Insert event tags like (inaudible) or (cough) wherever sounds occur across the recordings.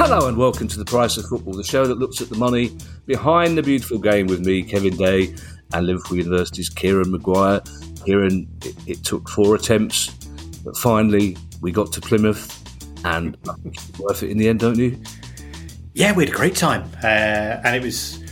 Hello and welcome to the Price of Football, the show that looks at the money behind the beautiful game with me, Kevin Day, and Liverpool University's Kieran Maguire. Kieran, it, it took four attempts, but finally we got to Plymouth, and I think it's worth it in the end, don't you? Yeah, we had a great time, uh, and it was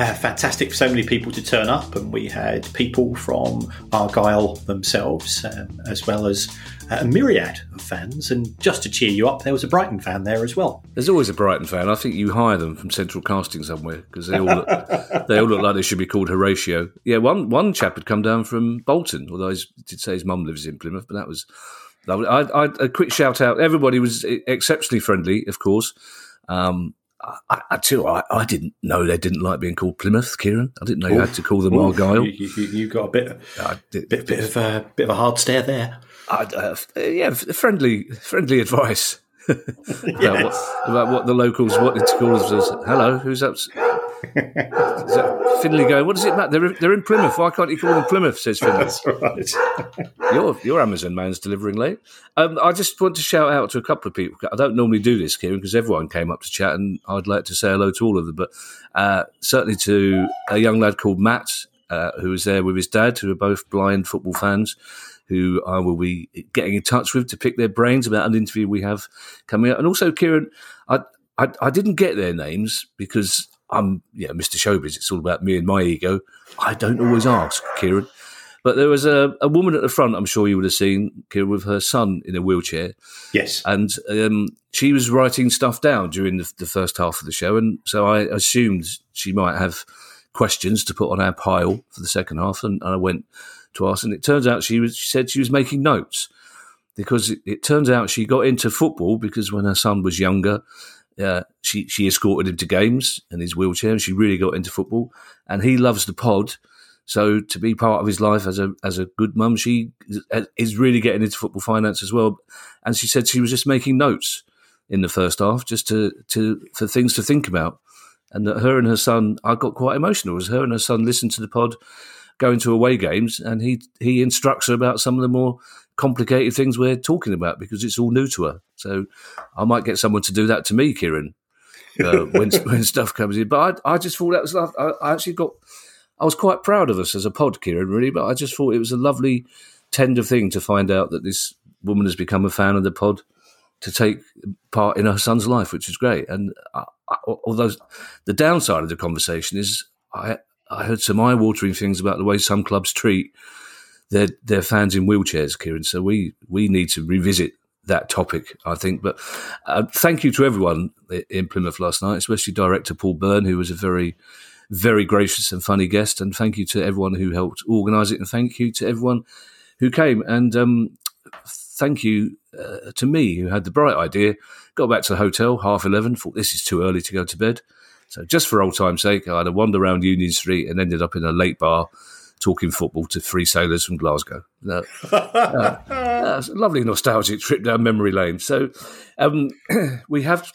uh, fantastic for so many people to turn up, and we had people from Argyle themselves, um, as well as a myriad of fans. And just to cheer you up, there was a Brighton fan there as well. There's always a Brighton fan. I think you hire them from Central Casting somewhere because they all look, (laughs) they all look like they should be called Horatio. Yeah, one one chap had come down from Bolton, although he did say his mum lives in Plymouth, but that was lovely. I, I, a quick shout out. Everybody was exceptionally friendly, of course. Um, I, I too, I, I, didn't know they didn't like being called Plymouth, Kieran. I didn't know you had to call them Oof, Argyle. You, you, you, got a bit, uh, bit, bit of a uh, bit of a hard stare there. Uh, yeah, friendly, friendly advice (laughs) about, yes. what, about what the locals wanted to call us. Hello, who's up? Finley going? What does it matter? They're, they're in Plymouth. Why can't you call them Plymouth? Says Finley. That's right. your your Amazon man's delivering late. Um, I just want to shout out to a couple of people. I don't normally do this, Kieran, because everyone came up to chat, and I'd like to say hello to all of them. But uh, certainly to a young lad called Matt, uh, who was there with his dad, who are both blind football fans. Who I will be getting in touch with to pick their brains about an interview we have coming up, and also Kieran, I, I, I didn't get their names because I'm, yeah, Mr. Showbiz. It's all about me and my ego. I don't always ask, Kieran. But there was a, a woman at the front, I'm sure you would have seen, Kieran, with her son in a wheelchair. Yes. And um, she was writing stuff down during the, the, first half of the show. And so I assumed she might have questions to put on our pile for the second half. And, and I went to ask. And it turns out she, was, she said she was making notes because it, it turns out she got into football because when her son was younger, uh, she she escorted him to games in his wheelchair, and she really got into football. And he loves the pod, so to be part of his life as a as a good mum, she is really getting into football finance as well. And she said she was just making notes in the first half, just to to for things to think about. And that her and her son, I got quite emotional. As her and her son listened to the pod, going to away games, and he he instructs her about some of the more complicated things we're talking about because it's all new to her. So I might get someone to do that to me, Kieran, uh, (laughs) when when stuff comes in. But I, I just thought that was I, I actually got I was quite proud of us as a pod, Kieran, really. But I just thought it was a lovely, tender thing to find out that this woman has become a fan of the pod to take part in her son's life, which is great. And I, I, although the downside of the conversation is, I I heard some eye watering things about the way some clubs treat their their fans in wheelchairs, Kieran. So we we need to revisit that topic, I think. But uh, thank you to everyone in Plymouth last night, especially director Paul Byrne, who was a very very gracious and funny guest. And thank you to everyone who helped organise it, and thank you to everyone who came. And um, thank you uh, to me, who had the bright idea. Got back to the hotel half eleven. Thought this is too early to go to bed. So just for old time's sake, I had a wander around Union Street and ended up in a late bar talking football to three sailors from Glasgow. Uh, (laughs) uh, a lovely nostalgic trip down memory lane. So um, (clears throat) we have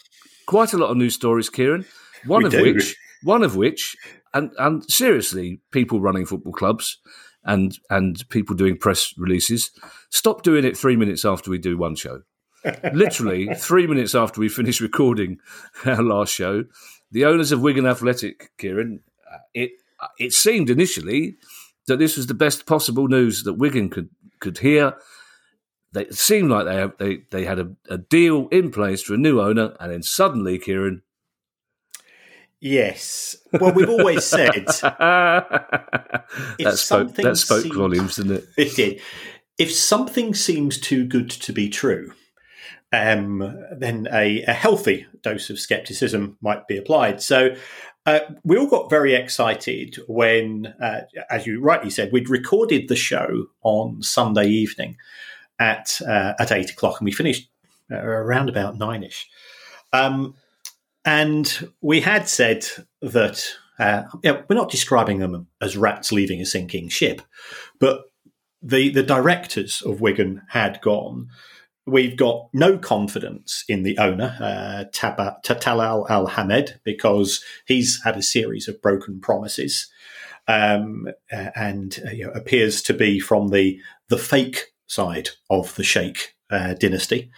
quite a lot of news stories, Kieran. One we of do. which, one of which, and and seriously, people running football clubs and and people doing press releases stop doing it three minutes after we do one show. (laughs) Literally three minutes after we finish recording (laughs) our last show, the owners of Wigan Athletic, Kieran, uh, it it seemed initially that this was the best possible news that Wigan could could hear. They, it seemed like they they they had a, a deal in place for a new owner, and then suddenly, Kieran. Yes. Well, we've always said (laughs) that spoke, that spoke seemed, volumes, didn't it? It did. If something seems too good to be true, um, then a, a, healthy dose of skepticism might be applied. So Uh, we all got very excited when, uh, as you rightly said, we'd recorded the show on Sunday evening at uh, at eight o'clock, and we finished uh, around about nine ish. Um, and we had said that uh, we're not describing them as rats leaving a sinking ship, but the the directors of Wigan had gone. We've got no confidence in the owner, uh, Talal Al Hammad, because he's had a series of broken promises, um, and uh, you know, appears to be from the the fake side of the Sheikh uh, dynasty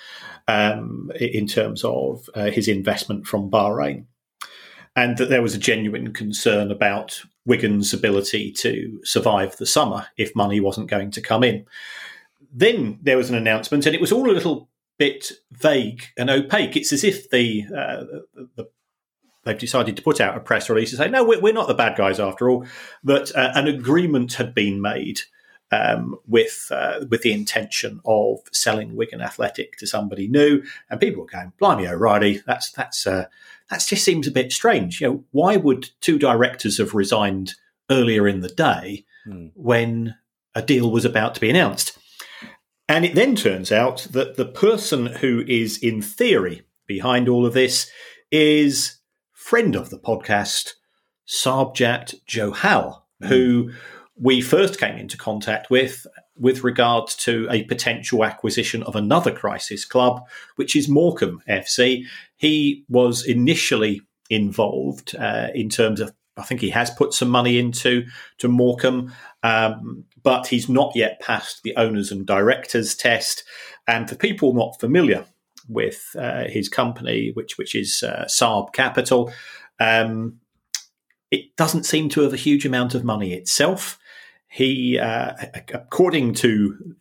um, in terms of uh, his investment from Bahrain. And that there was a genuine concern about Wigan's ability to survive the summer if money wasn't going to come in. Then there was an announcement, and it was all a little bit vague and opaque. It's as if the, uh, the they've decided to put out a press release to say, no, we're, not the bad guys after all, that uh, an agreement had been made um, with uh, with the intention of selling Wigan Athletic to somebody new, and people were going, "Blimey, O'Reilly, that's that's uh, that just seems a bit strange." You know, why would two directors have resigned earlier in the day hmm. when a deal was about to be announced? And it then turns out that the person who is in theory behind all of this is friend of the podcast, Sarbjit Johal, hmm. who we first came into contact with with regards to a potential acquisition of another crisis club, which is Morecambe FC. He was initially involved uh, in terms of, I think he has put some money into to Morecambe, um, but he's not yet passed the owners and directors test. And for people not familiar with uh, his company, which which is uh, Saab Capital, um, it doesn't seem to have a huge amount of money itself he, uh, according to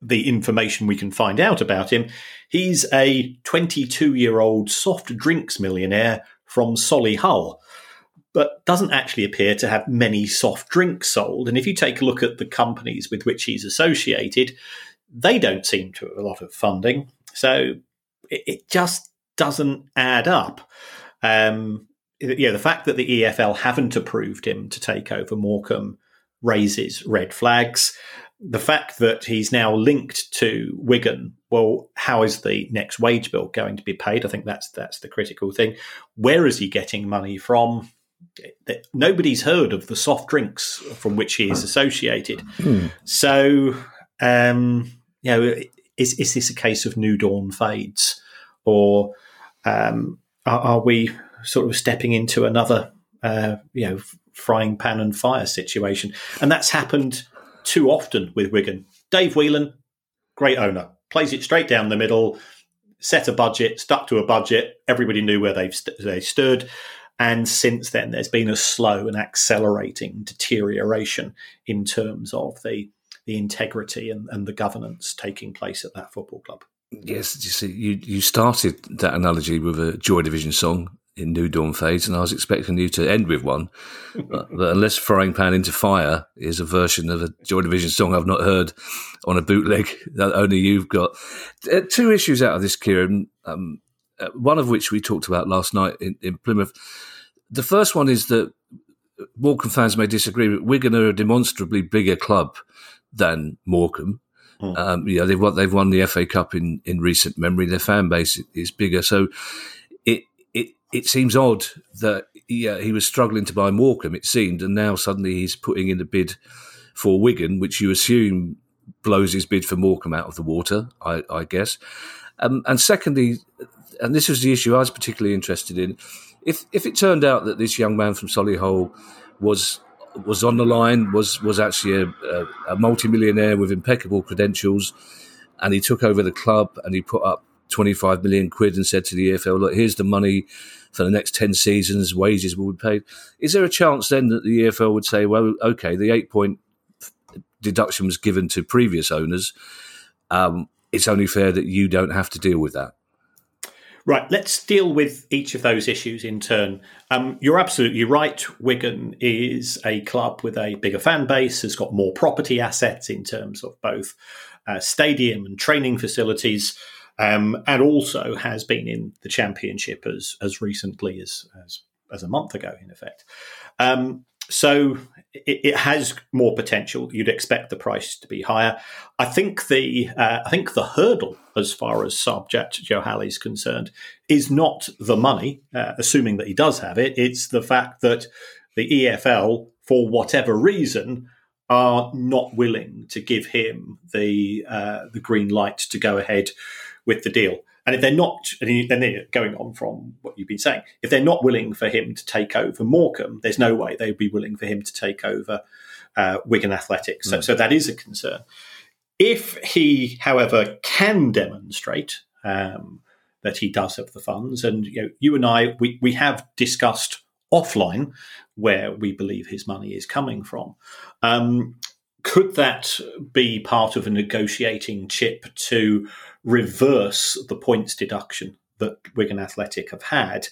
the information we can find out about him, he's a 22 year old soft drinks millionaire from Solihull, but doesn't actually appear to have many soft drinks sold. And if you take a look at the companies with which he's associated, they don't seem to have a lot of funding. So it, it just doesn't add up. Um, yeah, the fact that the EFL haven't approved him to take over Morecambe raises red flags. The fact that he's now linked to Wigan, well, how is the next wage bill going to be paid? I think that's that's the critical thing. Where is he getting money from? Nobody's heard of the soft drinks from which he is associated. So, um, you know, is is this a case of new dawn fades, or um, are, are we sort of stepping into another, uh, you know, frying pan and fire situation. And that's happened too often with Wigan. Dave Whelan, great owner, plays it straight down the middle, set a budget, stuck to a budget. Everybody knew where they've st- they stood. And since then, there's been a slow and accelerating deterioration in terms of the the integrity and, and the governance taking place at that football club. Yes, you see, you, you started that analogy with a Joy Division song in New Dawn Fades, and I was expecting you to end with one. (laughs) but, but, unless Frying Pan into Fire is a version of a Joy Division song I've not heard on a bootleg that only you've got. Uh, two issues out of this, Kieran, um, uh, one of which we talked about last night in, in Plymouth. The first one is that Morecambe fans may disagree, but Wigan are a demonstrably bigger club than Morecambe. Mm. Um, yeah, they've won, they've won the FA Cup in, in recent memory. Their fan base is bigger. So it seems odd that yeah, he was struggling to buy Morecambe, it seemed, and now suddenly he's putting in a bid for Wigan, which you assume blows his bid for Morecambe out of the water, I, I guess. Um, and secondly, and this was the issue I was particularly interested in, if if it turned out that this young man from Solihull was was on the line, was was actually a, a, a multimillionaire with impeccable credentials, and he took over the club and he put up 25 million quid and said to the EFL, look, here's the money for the next 10 seasons, wages will be paid. Is there a chance then that the EFL would say, well, okay, the eight point deduction was given to previous owners. Um, it's only fair that you don't have to deal with that. Right, let's deal with each of those issues in turn. Um, you're absolutely right. Wigan is a club with a bigger fan base, has got more property assets in terms of both uh, stadium and training facilities um, and also has been in the championship as as recently as, as as a month ago, in effect. Um, so it, it, has more potential. You'd expect the price to be higher. I think the uh, I think the hurdle as far as Sarbjit Johali is concerned is not the money, uh, assuming that he does have it. It's the fact that the EFL, for whatever reason, are not willing to give him the uh, the green light to go ahead with the deal. And if they're not, and then going on from what you've been saying, if they're not willing for him to take over Morecambe, there's no way they'd be willing for him to take over uh, Wigan Athletics. So, mm. so that is a concern. If he, however, can demonstrate um, that he does have the funds, and you know, you and I, we, we have discussed offline where we believe his money is coming from. Um, could that be part of a negotiating chip to reverse the points deduction that Wigan Athletic have had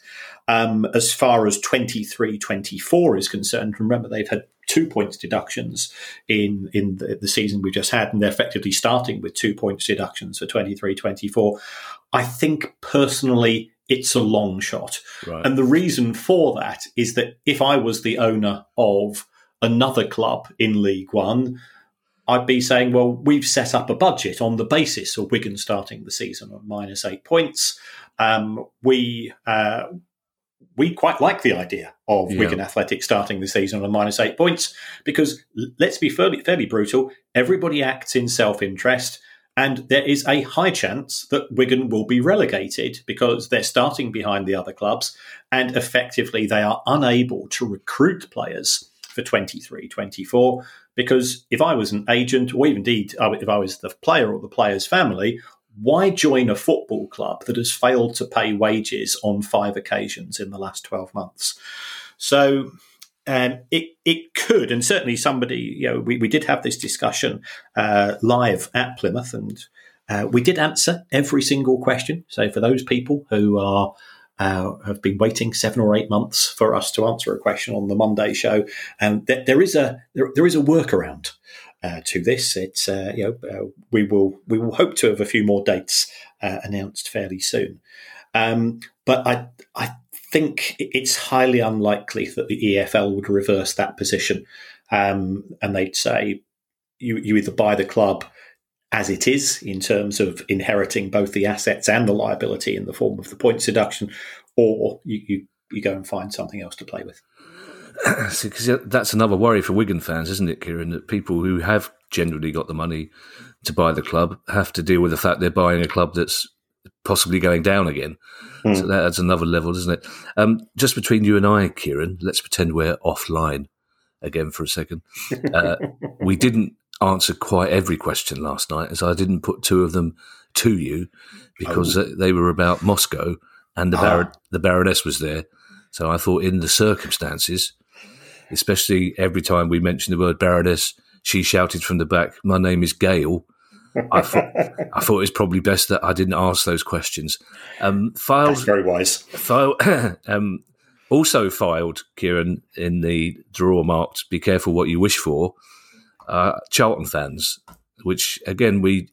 um, as far as 23 24 is concerned? Remember, they've had two points deductions in, in the, the season we've just had, and they're effectively starting with two points deductions for 23 24. I think personally, it's a long shot. Right. And the reason for that is that if I was the owner of another club in League One, I'd be saying, well, we've set up a budget on the basis of Wigan starting the season on minus eight points. Um, we uh, we quite like the idea of yeah. Wigan Athletic starting the season on minus eight points because let's be fairly, fairly brutal. Everybody acts in self interest. And there is a high chance that Wigan will be relegated because they're starting behind the other clubs and effectively they are unable to recruit players for 23 24. Because if I was an agent, or even indeed if I was the player or the player's family, why join a football club that has failed to pay wages on five occasions in the last 12 months? So um, it it could, and certainly somebody, you know, we, we did have this discussion uh, live at Plymouth, and uh, we did answer every single question. So for those people who are uh, have been waiting seven or eight months for us to answer a question on the Monday show, and th- there is a there, there is a workaround. Uh, to this, it's uh, you know uh, we will we will hope to have a few more dates uh, announced fairly soon. Um, but I I think it's highly unlikely that the EFL would reverse that position, um, and they'd say you you either buy the club as it is in terms of inheriting both the assets and the liability in the form of the points deduction, or you, you, you go and find something else to play with. (clears throat) Because that's another worry for Wigan fans, isn't it, Kieran? That people who have generally got the money to buy the club have to deal with the fact they're buying a club that's possibly going down again. Mm. So that's another level, isn't it? Um, just between you and I, Kieran, let's pretend we're offline again for a second. Uh, we didn't answer quite every question last night, as I didn't put two of them to you because oh. they were about Moscow and the, ah. the Baroness was there. So I thought, in the circumstances, especially every time we mentioned the word Baroness, she shouted from the back, "My name is Gail." I thought I thought it was probably best that I didn't ask those questions. Um, filed That's very wise. File, (coughs) um, also filed, Kieran, in the drawer marked "Be careful what you wish for." Uh, Charlton fans, which again we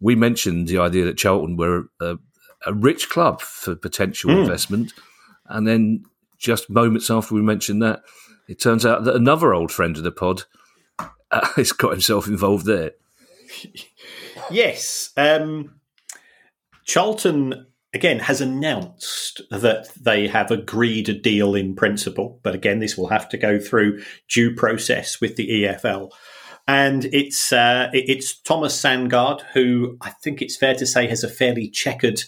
we mentioned the idea that Charlton were a, a rich club for potential mm. investment, and then just moments after we mentioned that, it turns out that another old friend of the pod uh, (laughs) has got himself involved there. (laughs) Yes. Um, Charlton, again, has announced that they have agreed a deal in principle. But again, this will have to go through due process with the EFL. And it's uh, it's Thomas Sandgaard, who I think it's fair to say has a fairly checkered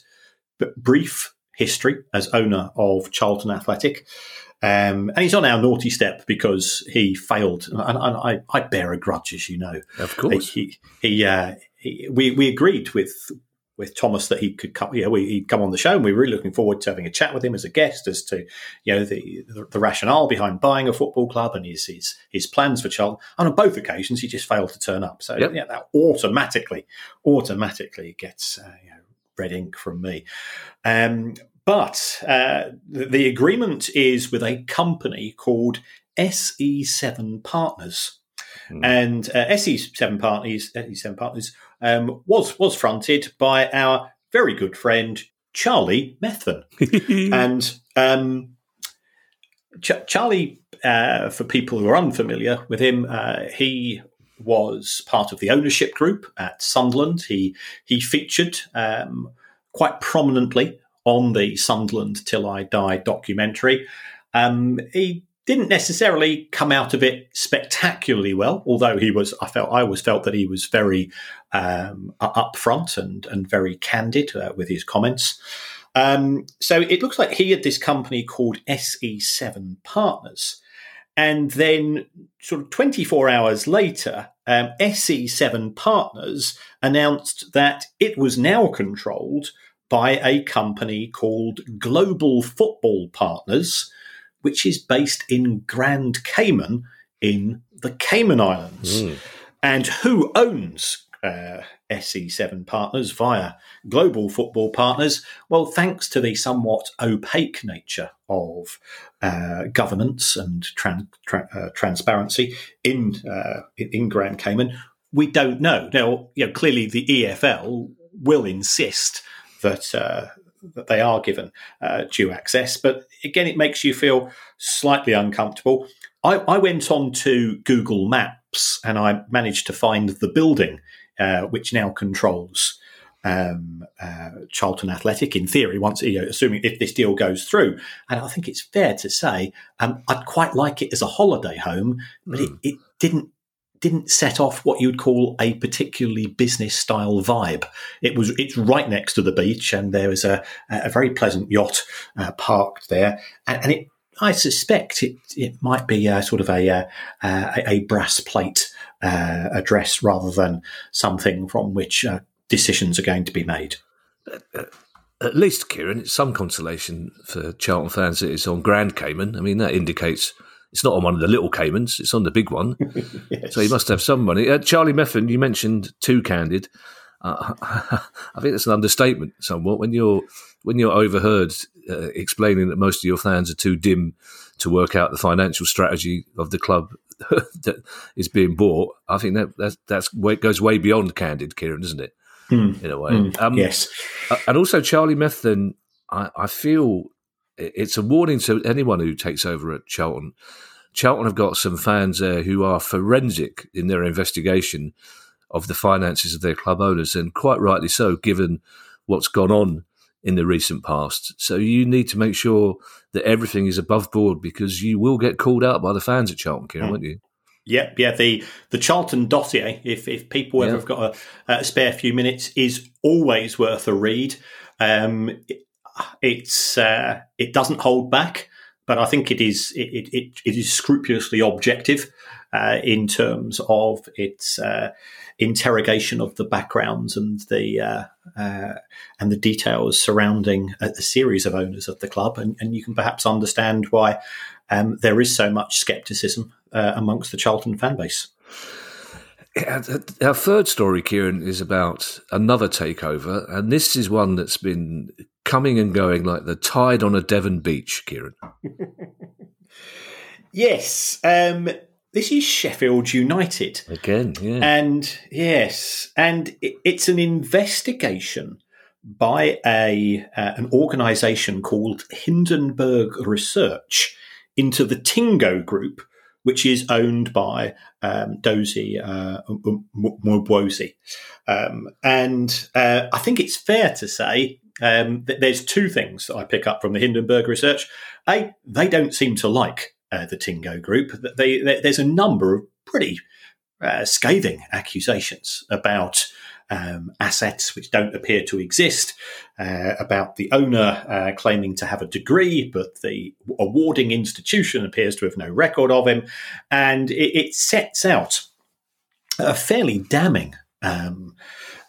but brief history as owner of Charlton Athletic. Um, and he's on our naughty step because he failed, and, and I, I, bear a grudge, as you know. Of course, he, he, uh, he, we we agreed with with Thomas that he could come. Yeah, we, he'd come on the show, and we were really looking forward to having a chat with him as a guest as to you know the the, the rationale behind buying a football club and his his his plans for Charlton. And on both occasions, he just failed to turn up. So yep. yeah, that automatically automatically gets uh, you know, red ink from me. Um, but uh, the, the agreement is with a company called SE7 Partners. Mm. And uh, SE7 Partners, SE7 Partners um, was was fronted by our very good friend Charlie Methven, (laughs) and um, Ch- Charlie, uh, for people who are unfamiliar with him, uh, he was part of the ownership group at Sunderland. He he featured um, quite prominently on the Sunderland Till I Die documentary. Um, he didn't necessarily come out of it spectacularly well, although he was. I felt I always felt that he was very um, upfront and and very candid uh, with his comments. Um, so it looks like he had this company called SE7 Partners. And then, sort of 24 hours later, um, SE7 Partners announced that it was now controlled by a company called Global Football Partners, which is based in Grand Cayman in the Cayman Islands. Mm. And who owns uh, SE7 partners via global football partners? Well, thanks to the somewhat opaque nature of uh, governance and tran- tra- uh, transparency in, uh, in Grand Cayman, we don't know. Now, you know, clearly the EFL will insist that uh, that they are given uh, due access, but again, it makes you feel slightly uncomfortable. I, I went on to Google Maps and I managed to find the building uh, which now controls um, uh, Charlton Athletic in theory, once you know, assuming if this deal goes through. And I think it's fair to say um, I'd quite like it as a holiday home, but mm. it, hmm. it, didn't didn't set off what you'd call a particularly business style vibe. It was it's right next to the beach, and there was a, a very pleasant yacht uh, parked there, and, and, it. I suspect it, it might be a, sort of a, uh, a, a brass plate uh, address rather than something from which uh, decisions are going to be made. At least, Kieran, it's some consolation for Charlton fans that it's on Grand Cayman. I mean, that indicates it's not on one of the little Caymans; it's on the big one. (laughs) yes. So you must have some money. Uh, Charlie Methven, you mentioned too candid. Uh, (laughs) I think that's an understatement, somewhat. When you're when you're overheard uh, explaining that most of your fans are too dim to work out the financial strategy of the club (laughs) that is being bought, I think that that's, that's it goes way beyond candid, Kieran, doesn't it? Mm. In a way, mm. um, yes. And also, Charlie Methven, I, I feel it's a warning to anyone who takes over at Charlton. Charlton have got some fans there who are forensic in their investigation of the finances of their club owners, and quite rightly so, given what's gone on in the recent past. So you need to make sure that everything is above board because you will get called out by the fans at Charlton, Kieran, mm. won't you? Yep, yeah. The the Charlton dossier, if if people ever have got a, a, spare few minutes, is always worth a read. Um, it, it's uh, it doesn't hold back, but I think it is it it, it is scrupulously objective uh, in terms of its uh, interrogation of the backgrounds and the uh, uh, and the details surrounding a, a, series of owners of the club, and, and you can perhaps understand why um, there is so much scepticism uh, amongst the Charlton fan base. (laughs) Our third story, Kieran, is about another takeover, and this is one that's been coming and going like the tide on a Devon beach, Kieran. (laughs) yes. Um, this is Sheffield United again, yeah. and yes, and it's an investigation by a uh, an organisation called Hindenburg Research into the Tingo Group, which is owned by um, Dozy uh. Um, and uh, I think it's fair to say um, that there's two things that I pick up from the Hindenburg research. A, they don't seem to like uh, the Tingo Group. They, they, there's a number of pretty uh, scathing accusations about um, assets which don't appear to exist, uh, about the owner uh, claiming to have a degree, but the awarding institution appears to have no record of him. And it, it sets out a fairly damning um,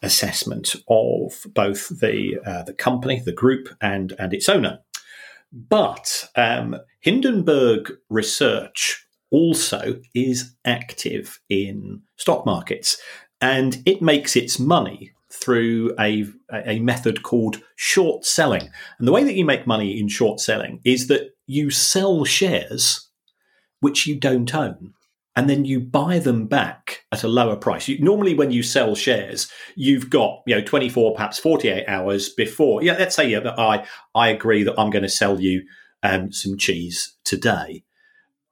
assessment of both the uh, the company, the group, and and its owner. But um, Hindenburg research also is active in stock markets and it makes its money through a, a method called short selling. And the way that you make money in short selling is that you sell shares which you don't own and then you buy them back at a lower price. You, normally, when you sell shares, you've got you know twenty four, perhaps forty eight hours before. Yeah, let's say yeah, I I agree that I'm going to sell you um, some cheese today,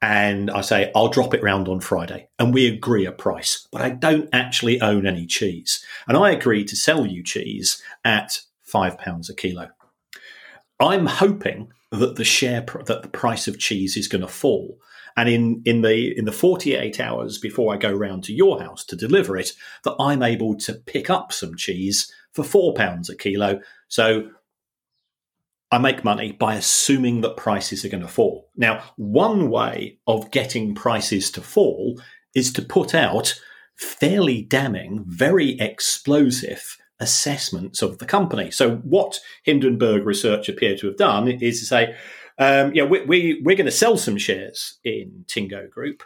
and I say I'll drop it round on Friday, and we agree a price, but I don't actually own any cheese, and I agree to sell you cheese at five pounds a kilo. I'm hoping that the share pr- that the price of cheese is going to fall, and in in the in the 48 hours before I go round to your house to deliver it, that I'm able to pick up some cheese for four pounds a kilo. So I make money by assuming that prices are going to fall. Now, one way of getting prices to fall is to put out fairly damning, very explosive assessments of the company. So, what Hindenburg Research appear to have done is to say, um, yeah, we, we, we're going to sell some shares in Tingo Group,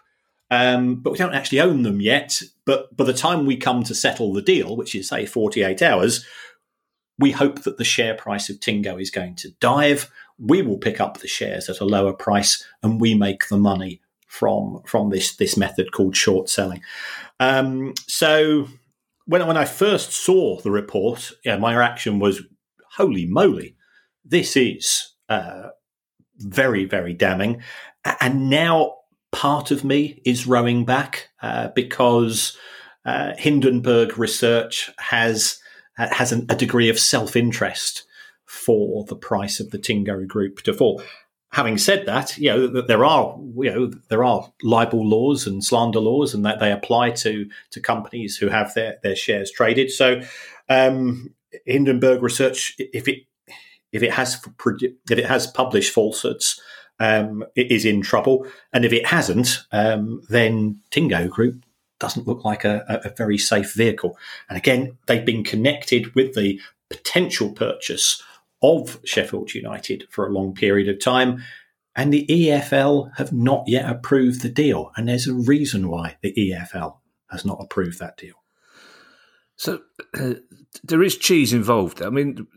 um, but we don't actually own them yet. But by the time we come to settle the deal, which is, say, 48 hours, we hope that the share price of Tingo is going to dive. We will pick up the shares at a lower price, and we make the money from from this this method called short selling. Um, so when when I first saw the report, yeah, my reaction was, "Holy moly, this is uh, very very damning." And now part of me is rowing back uh, because uh, Hindenburg research has has an, a degree of self interest for the price of the Tingo Group to fall. Having said that, you know there are you know there are libel laws and slander laws, and that they apply to to companies who have their their shares traded. So, um, Hindenburg Research, if it if it has if it has published falsehoods, um, it is in trouble, and if it hasn't, um, then Tingo Group doesn't look like a, a very safe vehicle. And again, they've been connected with the potential purchase of Sheffield United for a long period of time. And the EFL have not yet approved the deal. And there's a reason why the EFL has not approved that deal. So uh, there is cheese involved. I mean,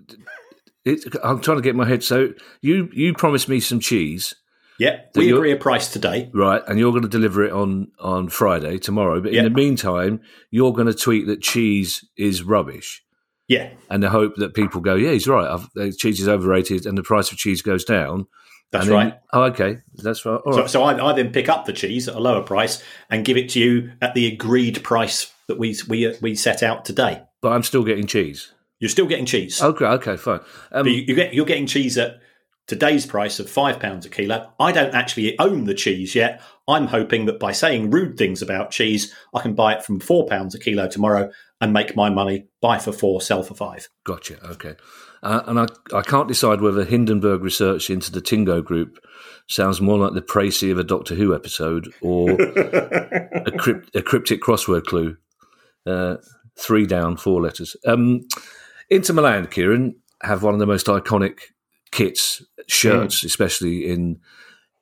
I'm trying to get my head. So you you promised me some cheese yeah, we agree a price today. Right, and you're going to deliver it on on Friday tomorrow. But in the meantime, you're going to tweet that cheese is rubbish. Yeah, and the hope that people go, yeah, he's right. I've, cheese is overrated, and the price of cheese goes down. That's then, right. Oh, okay, that's right. So, so I, I, then pick up the cheese at a lower price and give it to you at the agreed price that we we we set out today. But I'm still getting cheese. You're still getting cheese. Okay, okay, fine. Um, you, you get, you're getting cheese at today's price of £5 a kilo. I don't actually own the cheese yet. I'm hoping that by saying rude things about cheese, I can buy it from £4 a kilo tomorrow and make my money buy for four, sell for five. Gotcha. Okay. Uh, and I, I can't decide whether Hindenburg research into the Tingo group sounds more like the précis of a Doctor Who episode or (laughs) a, crypt, a, cryptic crossword clue. Uh, three down, four letters. Um, Inter Milan, Kieran, have one of the most iconic kits, shirts, mm. especially in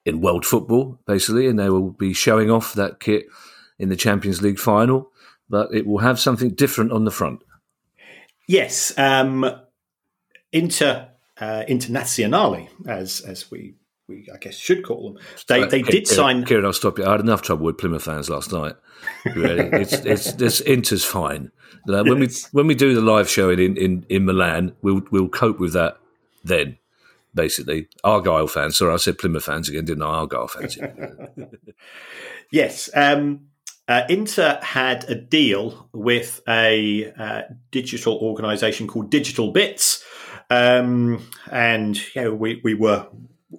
in world football, basically, and they will be showing off that kit in the Champions League final. But it will have something different on the front. Yes, um, Inter uh, Internazionale, as as we we I guess should call them. They they did sign. Kieran, I'll stop you. I had enough trouble with Plymouth fans last night. Really, (laughs) it's it's this Inter's fine. when yes. we when we do the live show in, in in Milan, we'll we'll cope with that then basically. Argyle fans. Sorry, I said Plymouth fans again, didn't I? Argyle fans. (laughs) yes. Um, uh, Inter had a deal with a uh, digital organisation called Digital Bits, um, and know, we, we were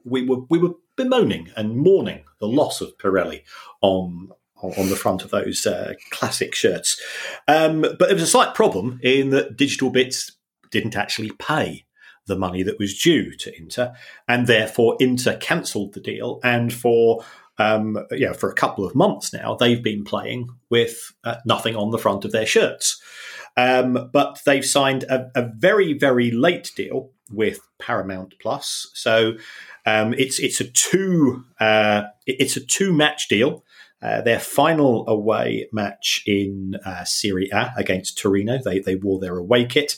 we were we were bemoaning and mourning the loss of Pirelli on on the front of those uh, classic shirts. Um, but there was a slight problem in that Digital Bits didn't actually pay the money that was due to Inter, and therefore Inter cancelled the deal. And for um, yeah, for a couple of months now, they've been playing with uh, nothing on the front of their shirts. Um, but they've signed a, a, very, very late deal with Paramount Plus. So um, it's it's a two uh, it's a two match deal. Uh, their final away match in uh, Serie A against Torino, they, they wore their away kit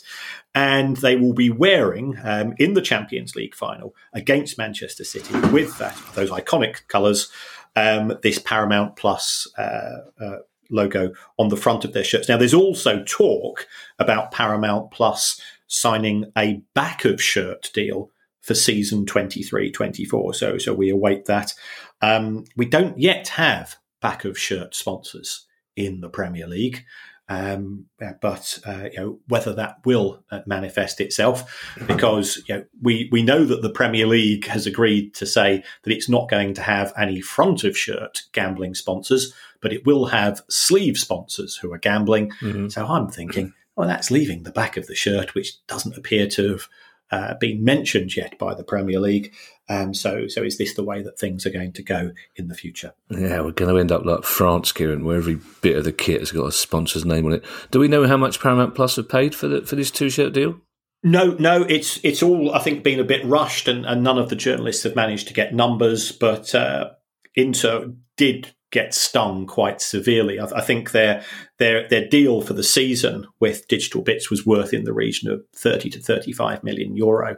and they will be wearing um, in the Champions League final against Manchester City with that, those iconic colours, um, this Paramount Plus uh, uh, logo on the front of their shirts. Now, there's also talk about Paramount Plus signing a back of shirt deal for season 23 24. So, so we await that. Um, we don't yet have back of shirt sponsors in the Premier League. Um, but uh, you know whether that will uh, manifest itself, (laughs) because you know we we know that the Premier League has agreed to say that it's not going to have any front of shirt gambling sponsors, but it will have sleeve sponsors who are gambling. Mm-hmm. So I'm thinking, well, that's leaving the back of the shirt, which doesn't appear to have uh, been mentioned yet by the Premier League. Um, so, so is this the way that things are going to go in the future? Yeah, we're going to end up like France, Kieran, where every bit of the kit has got a sponsor's name on it. Do we know how much Paramount Plus have paid for the, for this two shirt deal? No, no, it's it's all I think been a bit rushed, and, and none of the journalists have managed to get numbers. But uh, Inter did get stung quite severely. I, I, think their their their deal for the season with Digital Bits was worth in the region of thirty to thirty five million euro.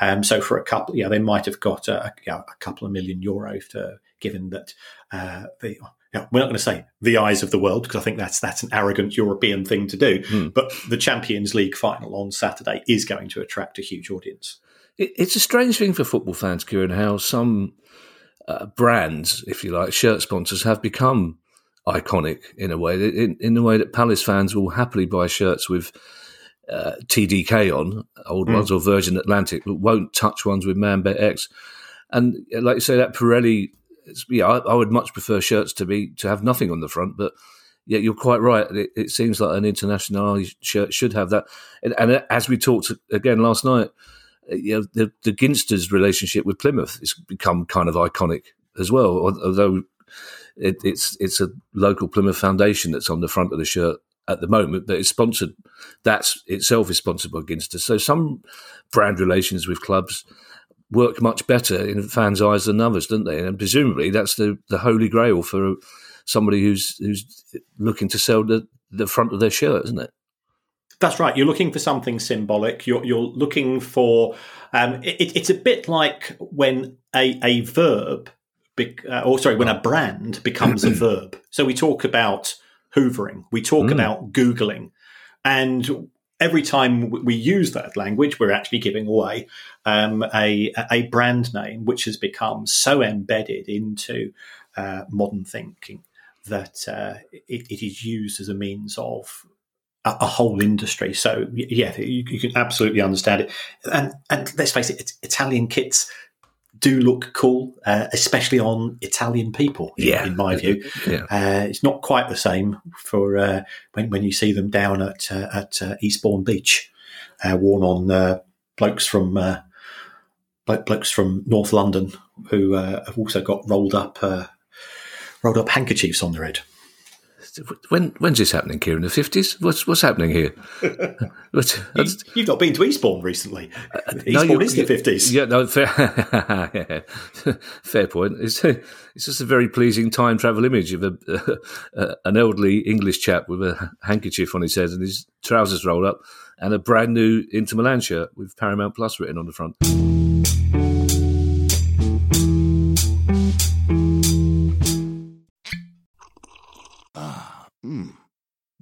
Um, so for a couple, yeah, they might have got a, a couple of million euro to, given that uh, the. Yeah, we're not going to say the eyes of the world because I think that's that's an arrogant European thing to do. Hmm. But the Champions League final on Saturday is going to attract a huge audience. It's a strange thing for football fans, Kieran, how some uh, brands, if you like, shirt sponsors have become iconic in a way. In, in the way that Palace fans will happily buy shirts with uh, TDK on, old mm. ones, or Virgin Atlantic, but won't touch ones with ManBet X. And uh, like you say, that Pirelli, yeah, I, I, would much prefer shirts to be to have nothing on the front, but yeah, you're quite right. It, it seems like an international shirt should have that. And, and as we talked again last night, Uh, you know, the, the Ginsters' relationship with Plymouth has become kind of iconic as well. Although it, it's it's a local Plymouth foundation that's on the front of the shirt at the moment, but it's sponsored. That's itself is sponsored by Ginsters. So some brand relations with clubs work much better in fans' eyes than others, don't they? And presumably that's the, the holy grail for somebody who's who's looking to sell the, the front of their shirt, isn't it? That's right. You're looking for something symbolic. You're, you're looking for. Um, it, it's a bit like when a, a verb, be, uh, or sorry, when a brand becomes a (clears throat) verb. So we talk about hoovering, we talk mm. about Googling. And every time we use that language, we're actually giving away um, a, a brand name which has become so embedded into uh, modern thinking that uh, it, it is used as a means of a, a whole industry. So yeah, you, you, can absolutely understand it. And and let's face it, Italian kits do look cool, uh, especially on Italian people. Yeah, in my view, yeah. Uh, it's not quite the same for uh, when when you see them down at uh, at uh, Eastbourne Beach, uh, worn on blokes from blokes from North London who have also got rolled up rolled up handkerchiefs on their head. When when's this happening, Kieran? In the fifties? What's what's happening here? (laughs) you, have not been to Eastbourne recently. Uh, Eastbourne no, is the fifties. Yeah, no, fair, (laughs) fair point. It's it's just a very pleasing time travel image of a, uh, an elderly English chap with a handkerchief on his head and his trousers rolled up, and a brand new Inter Milan shirt with Paramount Plus written on the front.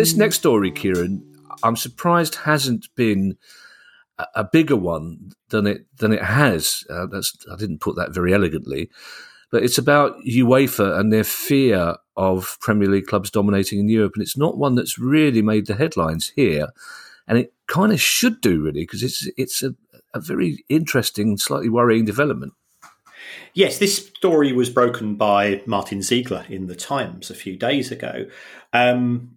This next story, Kieran, I'm surprised hasn't been a, a bigger one than it than it has. Uh, I didn't put that very elegantly, but it's about UEFA and their fear of Premier League clubs dominating in Europe, and it's not one that's really made the headlines here, and it kind of should do really because it's it's a, a very interesting, slightly worrying development. Yes, this story was broken by Martin Ziegler in the Times a few days ago. Um,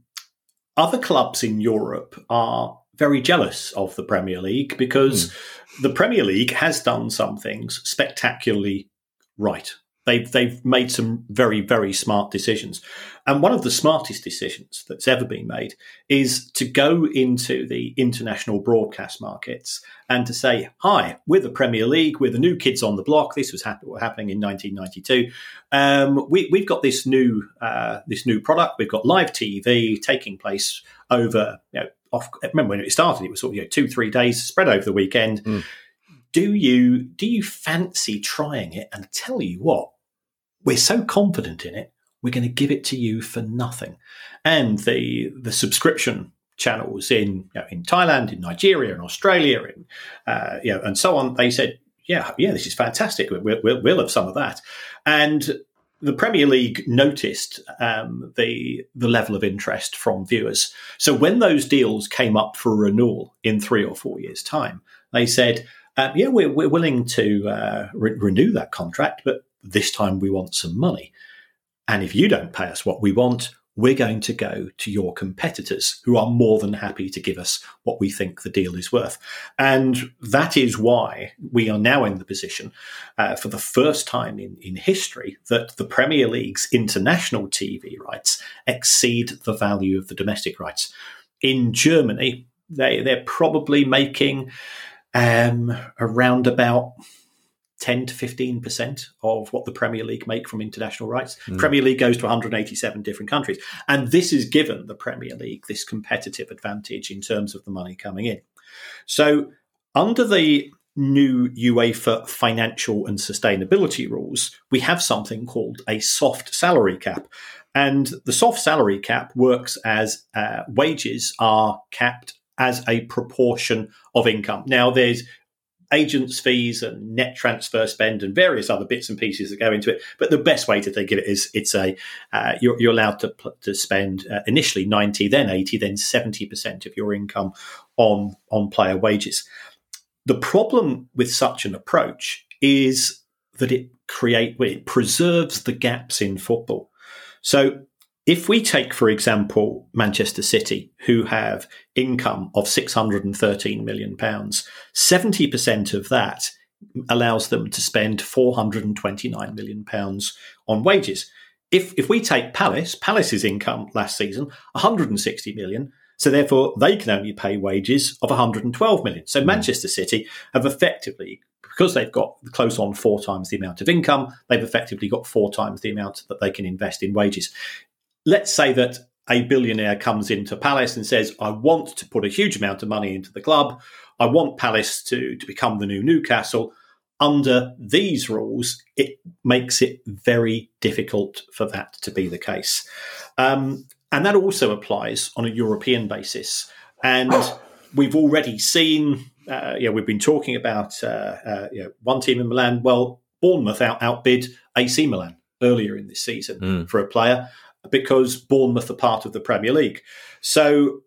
other clubs in Europe are very jealous of the Premier League because mm. the Premier League has done some things spectacularly right. They've they've made some very very smart decisions, and one of the smartest decisions that's ever been made is to go into the international broadcast markets and to say, "Hi, we're the Premier League. We're the new kids on the block. This was happen- happening in 1992. Um, we, have got this new uh, this new product. We've got live TV taking place over. You know, off, remember when it started? It was sort of you know, two three days spread over the weekend." Mm do you do you fancy trying it? And I tell you what, we're so confident in it, we're going to give it to you for nothing. And the the subscription channels in you know, in Thailand, in Nigeria, in Australia, in, uh, you know, and so on, they said, yeah, yeah, this is fantastic. We'll, we'll, we'll have some of that. And the Premier League noticed um, the the level of interest from viewers. So when those deals came up for renewal in three or four years' time, they said, um, yeah, we're, we're willing to uh, re- renew that contract, but this time we want some money. And if you don't pay us what we want, we're going to go to your competitors who are more than happy to give us what we think the deal is worth. And that is why we are now in the position, uh, for the first time in, in history, that the Premier League's international TV rights exceed the value of the domestic rights. In Germany, they, they're probably making um, around about 10 to 15% of what the Premier League make from international rights. Mm. Premier League goes to 187 different countries. And this is given the Premier League this competitive advantage in terms of the money coming in. So, under the new UEFA financial and sustainability rules, we have something called a soft salary cap. And the soft salary cap works as uh, wages are capped as a proportion of income. Now, there's agents' fees and net transfer spend and various other bits and pieces that go into it. But the best way to think of it is it's a uh, you're, you're, allowed to to spend uh, initially ninety, then eighty, then seventy percent of your income on on player wages. The problem with such an approach is that it create it preserves the gaps in football. So if we take, for example, Manchester City, who have income of £613 million, 70% of that allows them to spend £429 million on wages. If, if we take Palace, Palace's income last season, 160 million, so therefore they can only pay wages of 112 million. So hmm. Manchester City have effectively because they've got close on four times the amount of income, they've effectively got four times the amount that they can invest in wages let's say that a billionaire comes into Palace and says, I want to put a huge amount of money into the club. I want Palace to, to become the new Newcastle. Under these rules, it makes it very difficult for that to be the case. Um, and that also applies on a European basis. And (gasps) we've already seen, uh, yeah, we've been talking about uh, uh, you know, one team in Milan. Well, Bournemouth out outbid AC Milan earlier in this season mm. for a player because Bournemouth are part of the Premier League. So,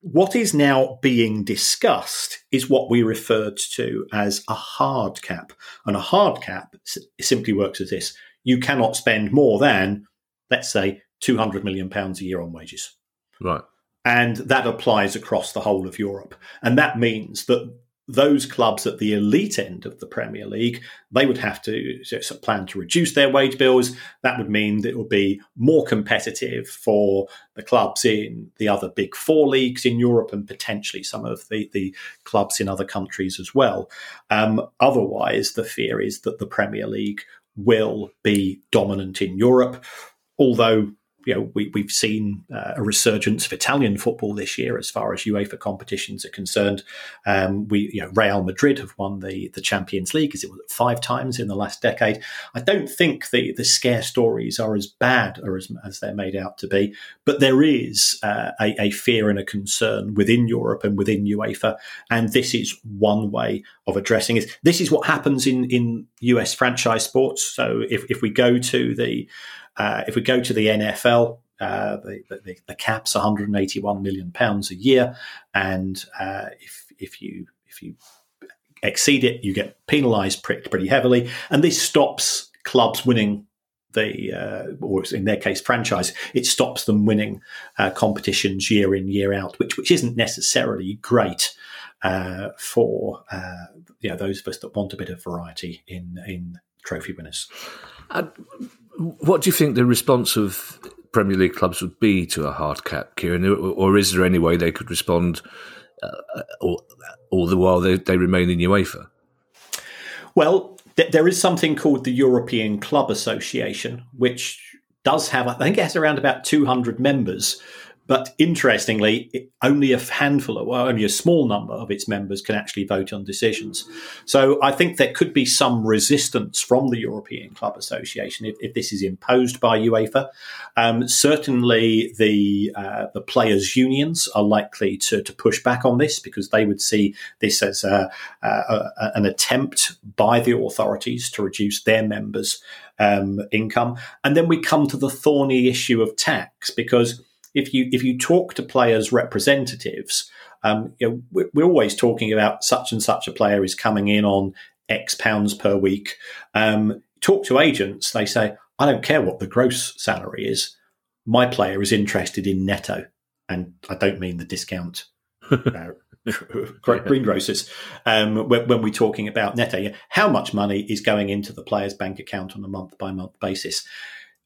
what is now being discussed is what we referred to as a hard cap. And a hard cap simply works as this you cannot spend more than, let's say, £200 million a year on wages. Right. And that applies across the whole of Europe. And that means that those clubs at the elite end of the Premier League, they would have to plan to reduce their wage bills. That would mean that it would be more competitive for the clubs in the other big four leagues in Europe and potentially some of the, the clubs in other countries as well. Um, otherwise, the fear is that the Premier League will be dominant in Europe. Although you know, we, we've seen uh, a resurgence of Italian football this year as far as UEFA competitions are concerned. Um, we, you know, Real Madrid have won the, the Champions League, is it was five times in the last decade? I don't think the, the scare stories are as bad or as, as they're made out to be, but there is uh, a, a fear and a concern within Europe and within UEFA, and this is one way of addressing it. This is what happens in, in US franchise sports. So if, if we go to the uh, if we go to the NFL, uh, the, the, the, cap's 181 million pounds a year, and uh, if if you if you exceed it, you get penalised pretty, pretty heavily, and this stops clubs winning the, uh, or in their case, franchise, it stops them winning uh, competitions year in year out, which which isn't necessarily great uh, for uh, you know, those of us that want a bit of variety in in trophy winners. What do you think the response of Premier League clubs would be to a hard cap, Kieran? Or is there any way they could respond uh, all, all, the while they, they, remain in UEFA? Well, th- there is something called the European Club Association, which does have, I think it has around about 200 members but interestingly, only a handful, well, only a small number of its members can actually vote on decisions. So I think there could be some resistance from the European Club Association if, if this is imposed by UEFA. Um, certainly, the uh, the players' unions are likely to, to push back on this because they would see this as a, a, a, an attempt by the authorities to reduce their members' um, income. And then we come to the thorny issue of tax because if you if you talk to players' representatives, um, you know, we're, we're, always talking about such and such a player is coming in on X pounds per week. Um, talk to agents, they say, I don't care what the gross salary is. My player is interested in netto, and I don't mean the discount. (laughs) uh, greengrocers um, when, when, we're talking about netto how much money is going into the player's bank account on a month by month basis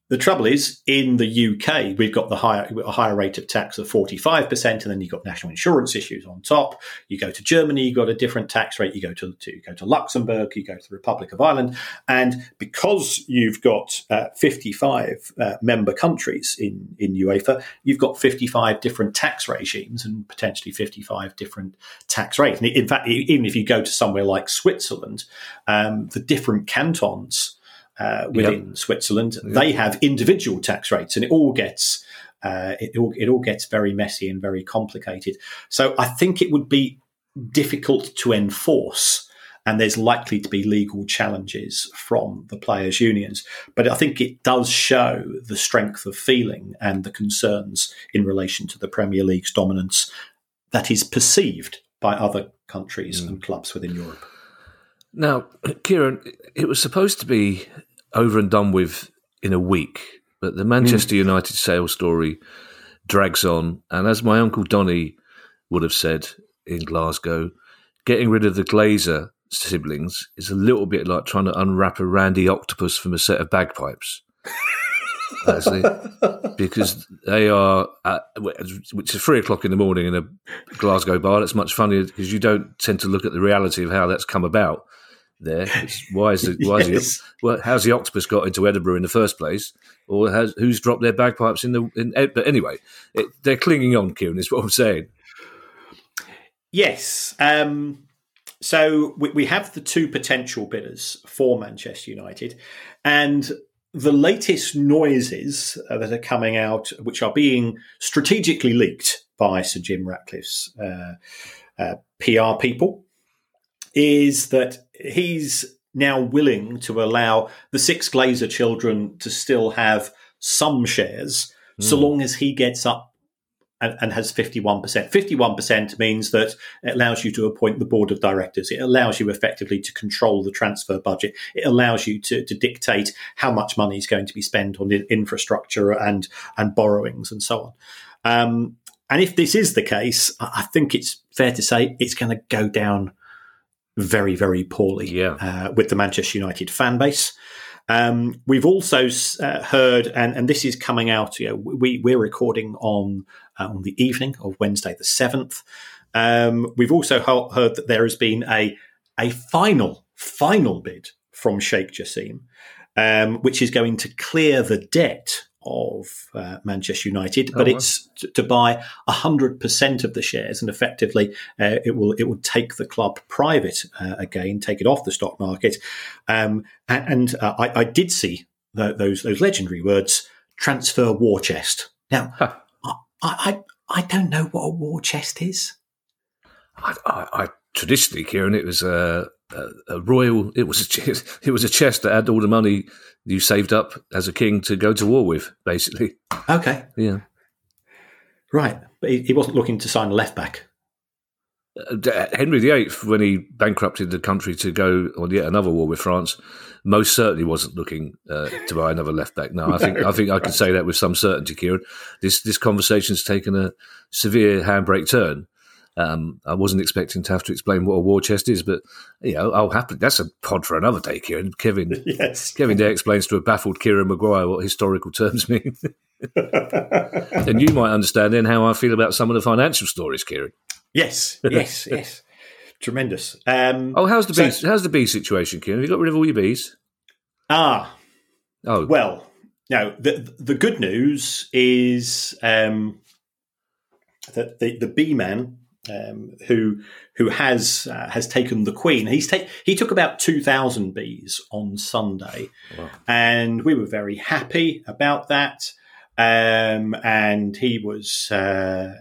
the trouble is, in the UK, we've got the higher a higher rate of tax of forty five percent, and then you've got national insurance issues on top. You go to Germany, you've got a different tax rate. You go to, to you go to Luxembourg, you go to the Republic of Ireland, and because you've got uh, fifty five uh, member countries in in UEFA, you've got fifty five different tax regimes and potentially fifty five different tax rates. And in fact, even if you go to somewhere like Switzerland, um, the different cantons uh, within yep. Switzerland. Yep. They have individual tax rates, and it all gets uh, it, all, it all gets very messy and very complicated. So I think it would be difficult to enforce. And there's likely to be legal challenges from the players' unions. But I think it does show the strength of feeling and the concerns in relation to the Premier League's dominance that is perceived by other countries mm. and clubs within Europe. Now, Kieran, it was supposed to be over and done with in a week. But the Manchester mm. United sales story drags on. And as my Uncle Donny would have said in Glasgow, getting rid of the Glazer siblings is a little bit like trying to unwrap a randy octopus from a set of bagpipes. Because they are, at, which is three o'clock in the morning in a Glasgow bar. That's much funnier because you don't tend to look at the reality of how that's come about there. (laughs) It's, why is it? Why yes. is it? Well, how's the octopus got into Edinburgh in the first place, or has, who's dropped their bagpipes in the? In, but anyway, it, they're clinging on. Kieran is what I'm saying. Yes. Um, so we, we have the two potential bidders for Manchester United, and the latest noises uh, that are coming out, which are being strategically leaked by Sir Jim Ratcliffe's uh, uh, PR people, is that he's now willing to allow the six Glazer children to still have some shares, mm. so long as he gets up and, and, has 51%. 51% means that it allows you to appoint the board of directors. It allows you effectively to control the transfer budget. It allows you to, to dictate how much money is going to be spent on infrastructure and, and borrowings and so on. Um, and if this is the case, I think it's fair to say it's going to go down very, very poorly yeah. uh, with the Manchester United fan base. Um, we've also uh, heard, and, and this is coming out. You know, we we're recording on uh, on the evening of Wednesday the seventh. Um, we've also heard that there has been a a final final bid from Sheikh Jassim, um, which is going to clear the debt of uh, Manchester United, but oh, it's t- to buy hundred percent of the shares, and effectively uh, it will it will take the club private uh, again, take it off the stock market. Um, and, and uh, I, I, did see the, those those legendary words: transfer war chest. Now, huh. I, I I don't know what a war chest is. I, I, traditionally, Kieran, it was a, a, a, royal. It was a (laughs) it was a chest that had all the money you saved up as a king to go to war with, basically. Okay. Yeah. Right, but he, he wasn't looking to sign a left back. Uh, Henry VIII, when he bankrupted the country to go on yet another war with France, most certainly wasn't looking uh, to buy another left back. No, I (laughs) think I think I can say that with some certainty, Kieran. This this conversation's taken a severe handbrake turn Um, I wasn't expecting to have to explain what a war chest is, but you know, I'll happily. That's a pod for another day, Kieran. Kevin, (laughs) yes. Kevin Day explains to a baffled Kieran Maguire what historical terms mean, (laughs) (laughs) and you might understand then how I feel about some of the financial stories, Kieran. Yes, yes, yes. Tremendous. Um, oh, how's the so- bee? How's the bee situation, Kieran? Have you got rid of all your bees? ah, Oh, Well, now the the good news is um, that the the bee man um, who who has uh, has taken the queen. He's take he took about two thousand bees on Sunday, Wow. and we were very happy about that. Um, and he was uh,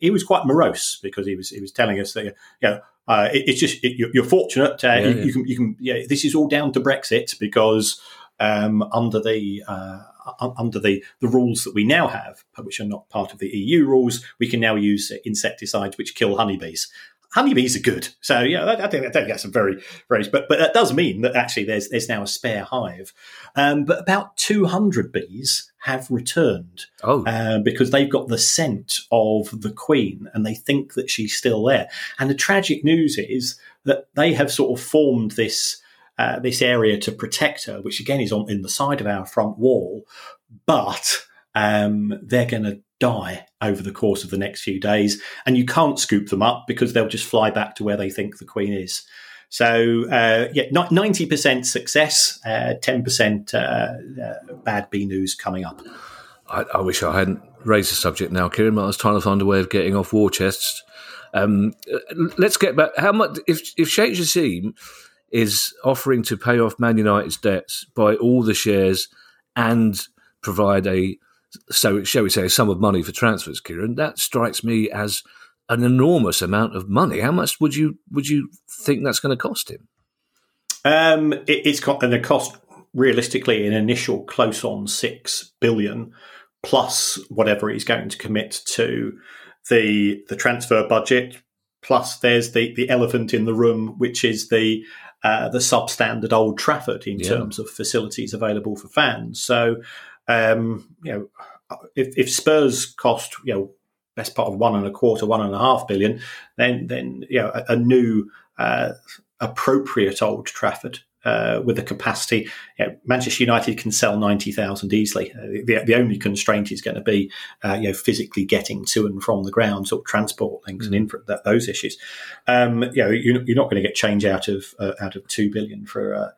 he was quite morose because he was he was telling us that you know uh, it, it's just it, you're, you're fortunate uh, Yeah, you, yeah. you can you can yeah this is all down to Brexit because um, under the uh, under the, the rules that we now have, which are not part of the EU rules, we can now use insecticides which kill honeybees. Honeybees are good, so yeah, I I think, I think that's a very very. But but that does mean that actually there's there's now a spare hive, um, but about 200 bees have returned oh, uh, because they've got the scent of the queen and they think that she's still there. And the tragic news is that they have sort of formed this uh, this area to protect her, which again is on in the side of our front wall, but um, they're going to die over the course of the next few days, and you can't scoop them up because they'll just fly back to where they think the queen is. So uh, yeah, ninety percent success, uh, ten percent uh, uh, bad bee news coming up. I, I wish I hadn't raised the subject now, Kieran. But I was trying to find a way of getting off war chests. Um, uh, let's get back. How much if if Sheikh Jassim is offering to pay off Man United's debts, buy all the shares, and provide a so shall we say a sum of money for transfers, Kieran? That strikes me as an enormous amount of money. How much would you would you think that's going to cost him? Um, it, it's got going to cost realistically an initial close on six billion plus whatever he's going to commit to the the transfer budget. Plus, there's the the elephant in the room, which is the uh, the substandard Old Trafford in Yeah. terms of facilities available for fans. So, um, you know, if, if Spurs cost you know best part of one and a quarter, one and a half billion, then then you know a, a new uh, appropriate Old Trafford uh, with the capacity. You know, Manchester United can sell ninety thousand easily. Uh, the, the only constraint is going to be uh, you know physically getting to and from the ground, sort of transport links and infra, that, those issues. Um, you know, you're, you're not going to get change out of uh, out of two billion for a,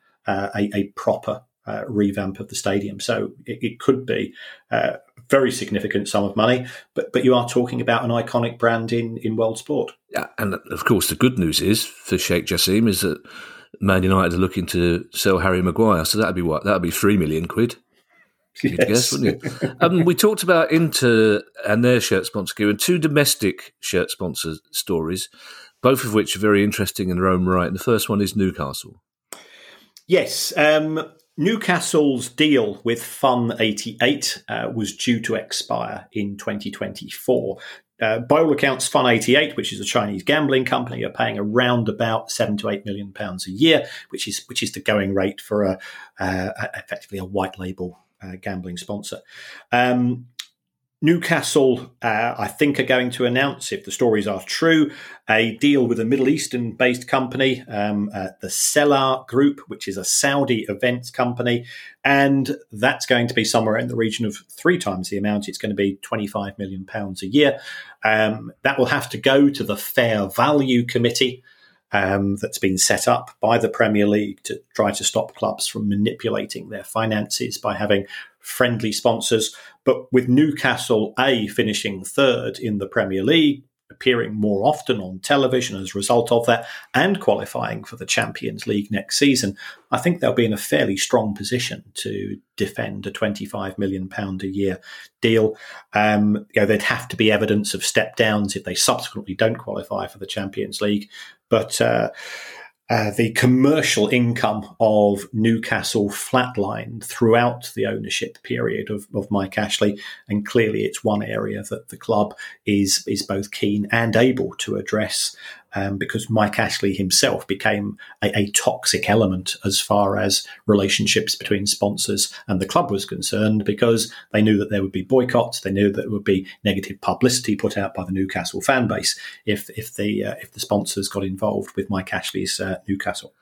a proper. Uh, revamp of the stadium, so it, it could be a very significant sum of money. But but you are talking about an iconic brand in in world sport. Yeah, and of course, the good news is for Sheikh Jassim is that Man United are looking to sell Harry Maguire, so that'd be what that'd be three million quid. (laughs) You'd guess, wouldn't you? um, we talked about Inter and their shirt sponsor gear and two domestic shirt sponsor stories, both of which are very interesting in their own right. And the first one is Newcastle. Yes. Um, Newcastle's deal with Fun 88 uh, was due to expire in 2024. Uh, by all accounts, Fun 88, which is a Chinese gambling company, are paying around about seven to eight million pounds a year, which is which is the going rate for a uh, effectively a white label uh, gambling sponsor. Um, Newcastle, uh, I think, are going to announce, if the stories are true, a deal with a Middle Eastern based company, um, uh, the Sela Group, which is a Saudi events company. And that's going to be somewhere in the region of three times the amount. It's going to be £25 million a year. Um, that will have to go to the Fair Value Committee. Um, that's been set up by the Premier League to try to stop clubs from manipulating their finances by having friendly sponsors. But with Newcastle A finishing third in the Premier League, appearing more often on television as a result of that, and qualifying for the Champions League next season, I think they'll be in a fairly strong position to defend a £25 million a year deal. Um, you know, there'd have to be evidence of step downs if they subsequently don't qualify for the Champions League. But uh, uh, the commercial income of Newcastle flatlined throughout the ownership period of, of Mike Ashley, and clearly it's one area that the club is is both keen and able to address um, because Mike Ashley himself became a, a, toxic element as far as relationships between sponsors and the club was concerned, because they knew that there would be boycotts, they knew that there would be negative publicity put out by the Newcastle fan base if if the uh, if the sponsors got involved with Mike Ashley's uh, Newcastle.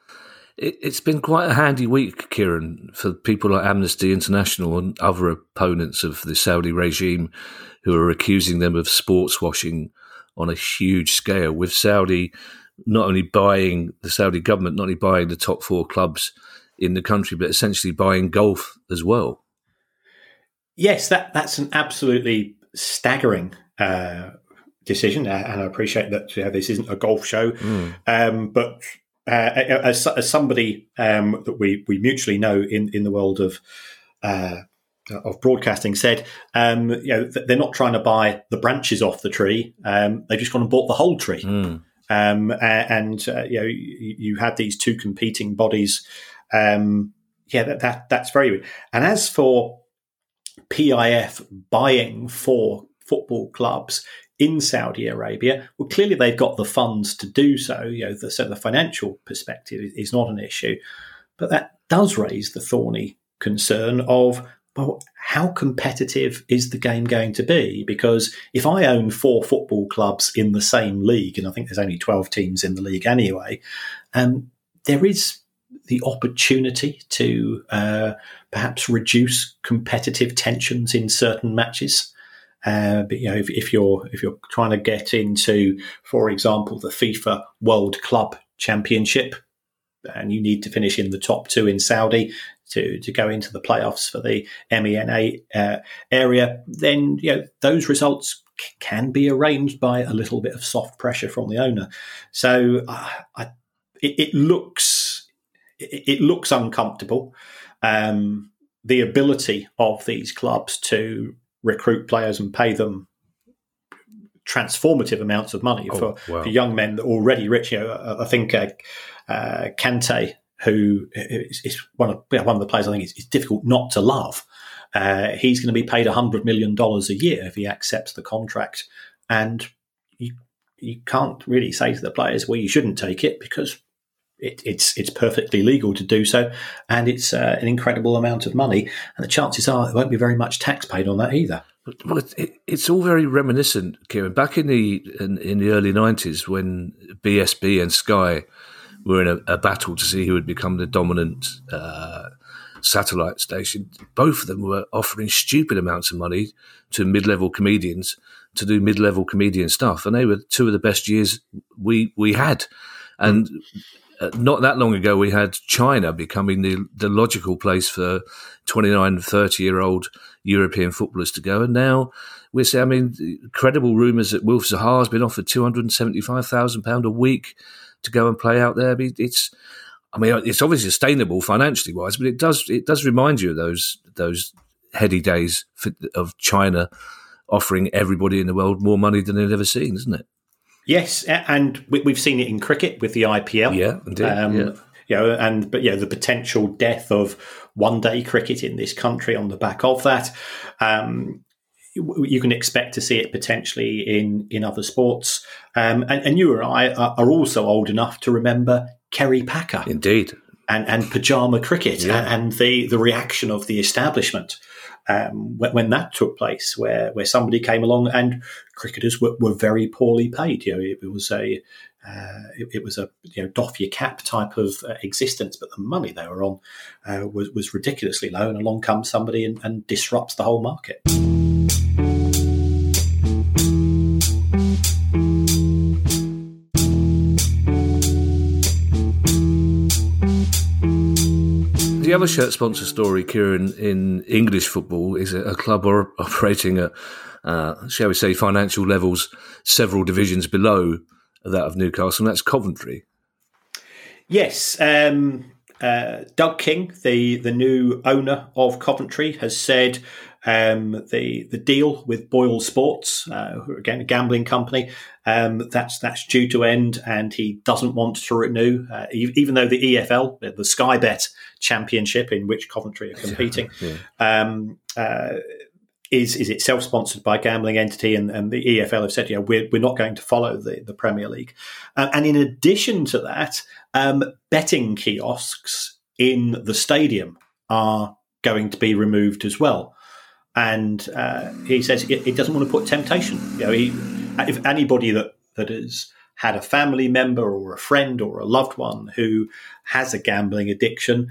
It, has been quite a handy week, Kieran, for people like Amnesty International and other opponents of the Saudi regime who are accusing them of sports washing on a huge scale, with Saudi not only buying the Saudi government, not only buying the top four clubs in the country, but essentially buying golf as well. Yes, that that's an absolutely staggering uh, decision, and I appreciate that you know, this isn't a golf show, mm. um, but uh, as, as, somebody um, that we, we mutually know in, in the world of uh, of broadcasting said, um, you know, they're not trying to buy the branches off the tree; um, they've just gone and bought the whole tree. Mm. and uh, you know, you, you, had these two competing bodies. Um, yeah, that, that that's very good. And as for PIF buying for football clubs, in Saudi Arabia. Well, clearly they've got the funds to do so. You know, the, so the financial perspective is not an issue, but that does raise the thorny concern of well, how competitive is the game going to be? Because if I own four football clubs in the same league, and I think there's only 12 teams in the league anyway, um, there is the opportunity to uh, perhaps reduce competitive tensions in certain matches. Uh, but you know, if, if, you're if you're trying to get into, for example, the FIFA World Club Championship, and you need to finish in the top two in Saudi to to go into the playoffs for the MENA uh, area, then you know those results c- can be arranged by a little bit of soft pressure from the owner. So uh, I, it, it, looks it, it, looks uncomfortable. Um, the ability of these clubs to recruit players and pay them transformative amounts of money oh, for, wow. for young men that are already rich. You know, I think uh, uh, Kante, who is, one of one of the players I think it's, difficult not to love. Uh, he's going to be paid hundred million dollars a year if he accepts the contract, and you you can't really say to the players, "Well, you shouldn't take it," because it, it's it's perfectly legal to do so, and it's uh, an incredible amount of money. And the chances are there won't be very much tax paid on that either. Well, it, it's all very reminiscent, Kieran. Back in the in, in, the early nineties, when BSB and Sky were in a, a, battle to see who would become the dominant uh, satellite station, both of them were offering stupid amounts of money to mid-level comedians to do mid-level comedian stuff, and they were two of the best years we we had. And uh, not that long ago, we had China becoming the, the logical place for 29, 30 year old European footballers to go. And now we're seeing, I mean, credible rumours that Wilf Zaha has been offered £275,000 a week to go and play out there. It's, I mean, it's obviously sustainable financially wise, but it does, it does remind you of those, those heady days of China offering everybody in the world more money than they'd ever seen, isn't it? Yes, and we've seen it in cricket with the IPL. Yeah, indeed. Um, yeah. You know, and but yeah, the potential death of one day cricket in this country on the back of that. Um, you can expect to see it potentially in in other sports. Um, and, and, you and I are also old enough to remember Kerry Packer, indeed, and, and pajama cricket, yeah. and the the reaction of the establishment um, when, when, that took place, where where somebody came along and cricketers were, were very poorly paid. You know, it, it was a uh, it, it, was a you know doff your cap type of uh, existence, but the money they were on uh, was was ridiculously low, and along comes somebody and, and disrupts the whole market. The other shirt sponsor story, Kieran, in English football is a, club or, (laughs) operating at, uh, shall we say, financial levels several divisions below that of Newcastle, and that's Coventry. Yes. Um, uh, Doug King, the, the new owner of Coventry, has said um, the the deal with Boyle Sports, uh, again a gambling company, um, that's that's due to end, and he doesn't want to renew, uh, even though the EFL, the Sky Bet Championship, in which Coventry are competing, yeah. um, uh, is is itself sponsored by a gambling entity, and, and the EFL have said, yeah, we're, we're not going to follow the, the Premier League. Uh, and in addition to that, um, betting kiosks in the stadium are going to be removed as well. And uh, he says he, he, doesn't want to put temptation. You know, he, if anybody that that has had a family member or a friend or a loved one who has a gambling addiction,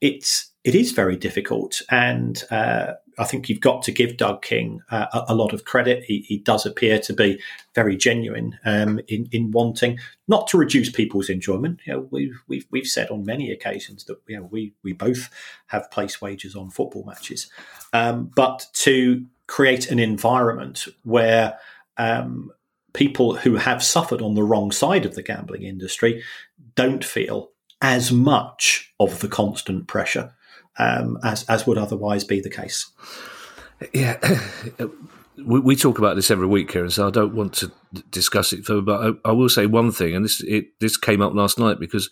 it's it is very difficult. And uh, I think you've got to give Doug King uh, a, a, lot of credit. He, he, does appear to be very genuine um, in, in wanting not to reduce people's enjoyment. You know, we've, we've, we've said on many occasions that you know, we, we both have place wagers on football matches, um, but to create an environment where um, people who have suffered on the wrong side of the gambling industry don't feel as much of the constant pressure um, as as would otherwise be the case. Yeah, (coughs) we, we, talk about this every week, Kieran. So I don't want to discuss it further, but I, I will say one thing, and this it, this came up last night because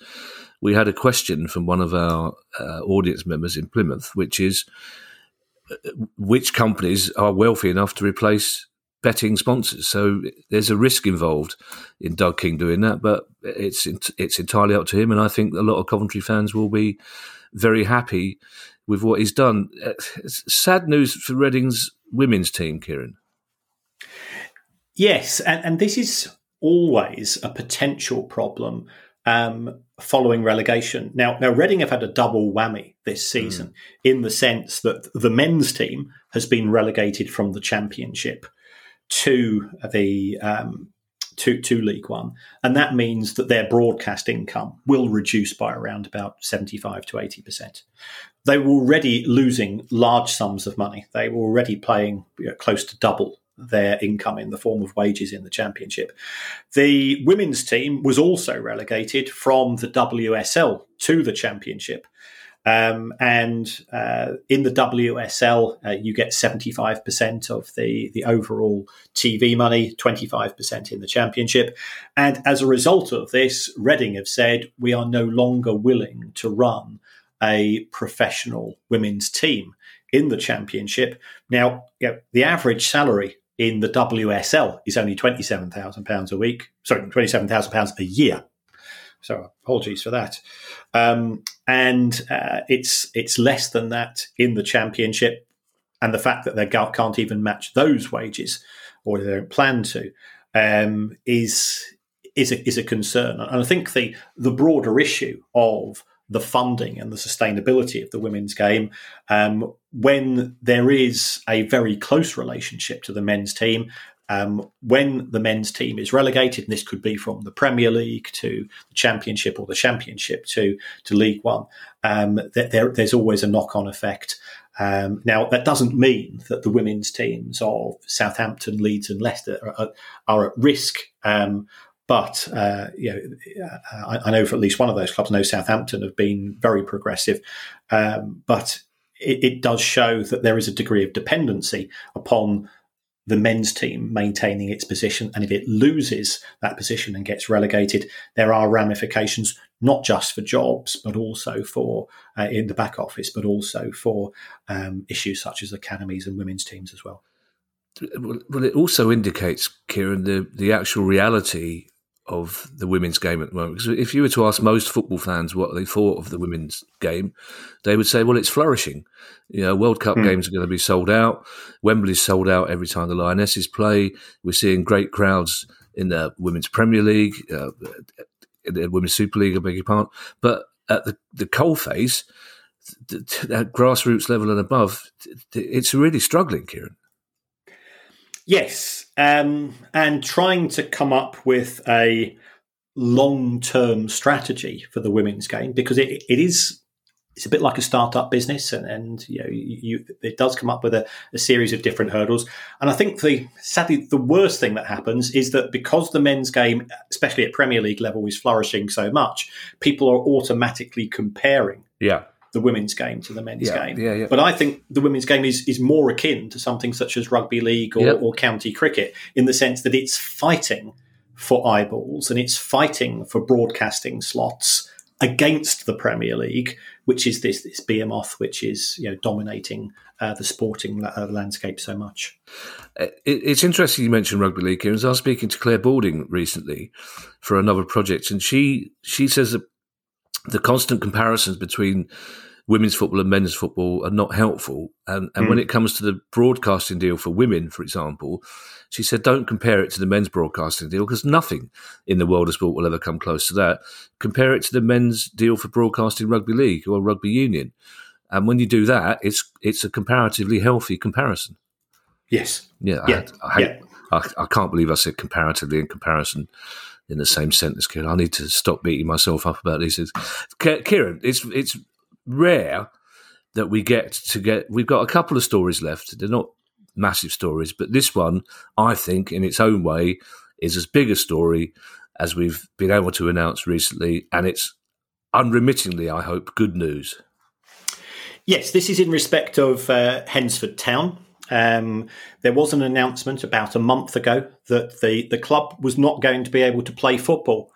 we had a question from one of our uh, audience members in Plymouth, which is uh, which companies are wealthy enough to replace betting sponsors. So there's a risk involved in Doug King doing that, but it's it's entirely up to him. And I think a lot of Coventry fans will be very happy with what he's done. It's sad news for Reading's women's team, Kieran. Yes, and, and this is always a potential problem um, following relegation. Now, now Reading have had a double whammy this season mm. in the sense that the men's team has been relegated from the championship to the um, to, to League One. And that means that their broadcast income will reduce by around about 75 to 80%. They were already losing large sums of money. They were already playing you know, close to double their income in the form of wages in the championship. The women's team was also relegated from the WSL to the championship. Um, and uh, in the WSL, uh, you get 75% of the, the overall TV money, 25% in the championship. And as a result of this, Reading have said, we are no longer willing to run a professional women's team in the championship. Now, you know, the average salary in the WSL is only £27,000 a week, sorry, £27,000 a year. So apologies for that. Um, and uh, it's it's less than that in the championship, and the fact that they can't even match those wages, or they don't plan to, um, is is a, is a concern. And I think the the broader issue of the funding and the sustainability of the women's game, um, when there is a very close relationship to the men's team, um, when the men's team is relegated, and this could be from the Premier League to the Championship or the Championship to to League One, um, there, there's always a knock on effect. Um, now, that doesn't mean that the women's teams of Southampton, Leeds, and Leicester are, are at risk. Um, but uh, you know, I, I, know for at least one of those clubs, I know Southampton have been very progressive. Um, but it, it does show that there is a degree of dependency upon the men's team maintaining its position. And if it loses that position and gets relegated, there are ramifications not just for jobs, but also for uh, in the back office, but also for um, issues such as academies and women's teams as well. Well, it also indicates, Kieran, the, the actual reality of the women's game at the moment. Because if you were to ask most football fans what they thought of the women's game, they would say, "Well, it's flourishing. You know, World Cup mm. games are going to be sold out. Wembley's sold out every time the Lionesses play. We're seeing great crowds in the Women's Premier League, uh, the Women's Super League. I beg your pardon. But at the the coal coalface, at grassroots level and above, it's really struggling, Kieran. Yes, um, and trying to come up with a long-term strategy for the women's game because it, it is it's a bit like a startup business and, and you know you, it does come up with a, a, series of different hurdles. And i think the sadly the worst thing that happens is that because the men's game especially at premier league level is flourishing so much people are automatically comparing yeah the women's game to the men's yeah, game. Yeah, yeah. But I think the women's game is, is more akin to something such as rugby league or, yep. or county cricket in the sense that it's fighting for eyeballs and it's fighting for broadcasting slots against the Premier League, which is this this behemoth which is you know dominating uh, the sporting uh, landscape so much. Uh, it's interesting you mentioned rugby league. Here, I was speaking to Clare Balding recently for another project, and she she says that the constant comparisons between women's football and men's football are not helpful. And, and mm. when hmm. it comes to the broadcasting deal for women, for example, she said, don't compare it to the men's broadcasting deal because nothing in the world of sport will ever come close to that. Compare it to the men's deal for broadcasting rugby league or rugby union. And when you do that, it's it's a comparatively healthy comparison. Yes. Yeah. Yeah. I, I, yeah. I, I can't believe I said comparatively in comparison in the same sentence, Kieran. I need to stop beating myself up about these things. Kieran, it's it's rare that we get to get. We've got a couple of stories left. They're not massive stories, but this one, I think, in its own way, is as big a story as we've been able to announce recently, and it's unremittingly, I hope, good news. Yes, this is in respect of uh, Hednesford Town. Um, there was an announcement about a month ago that the, the club was not going to be able to play football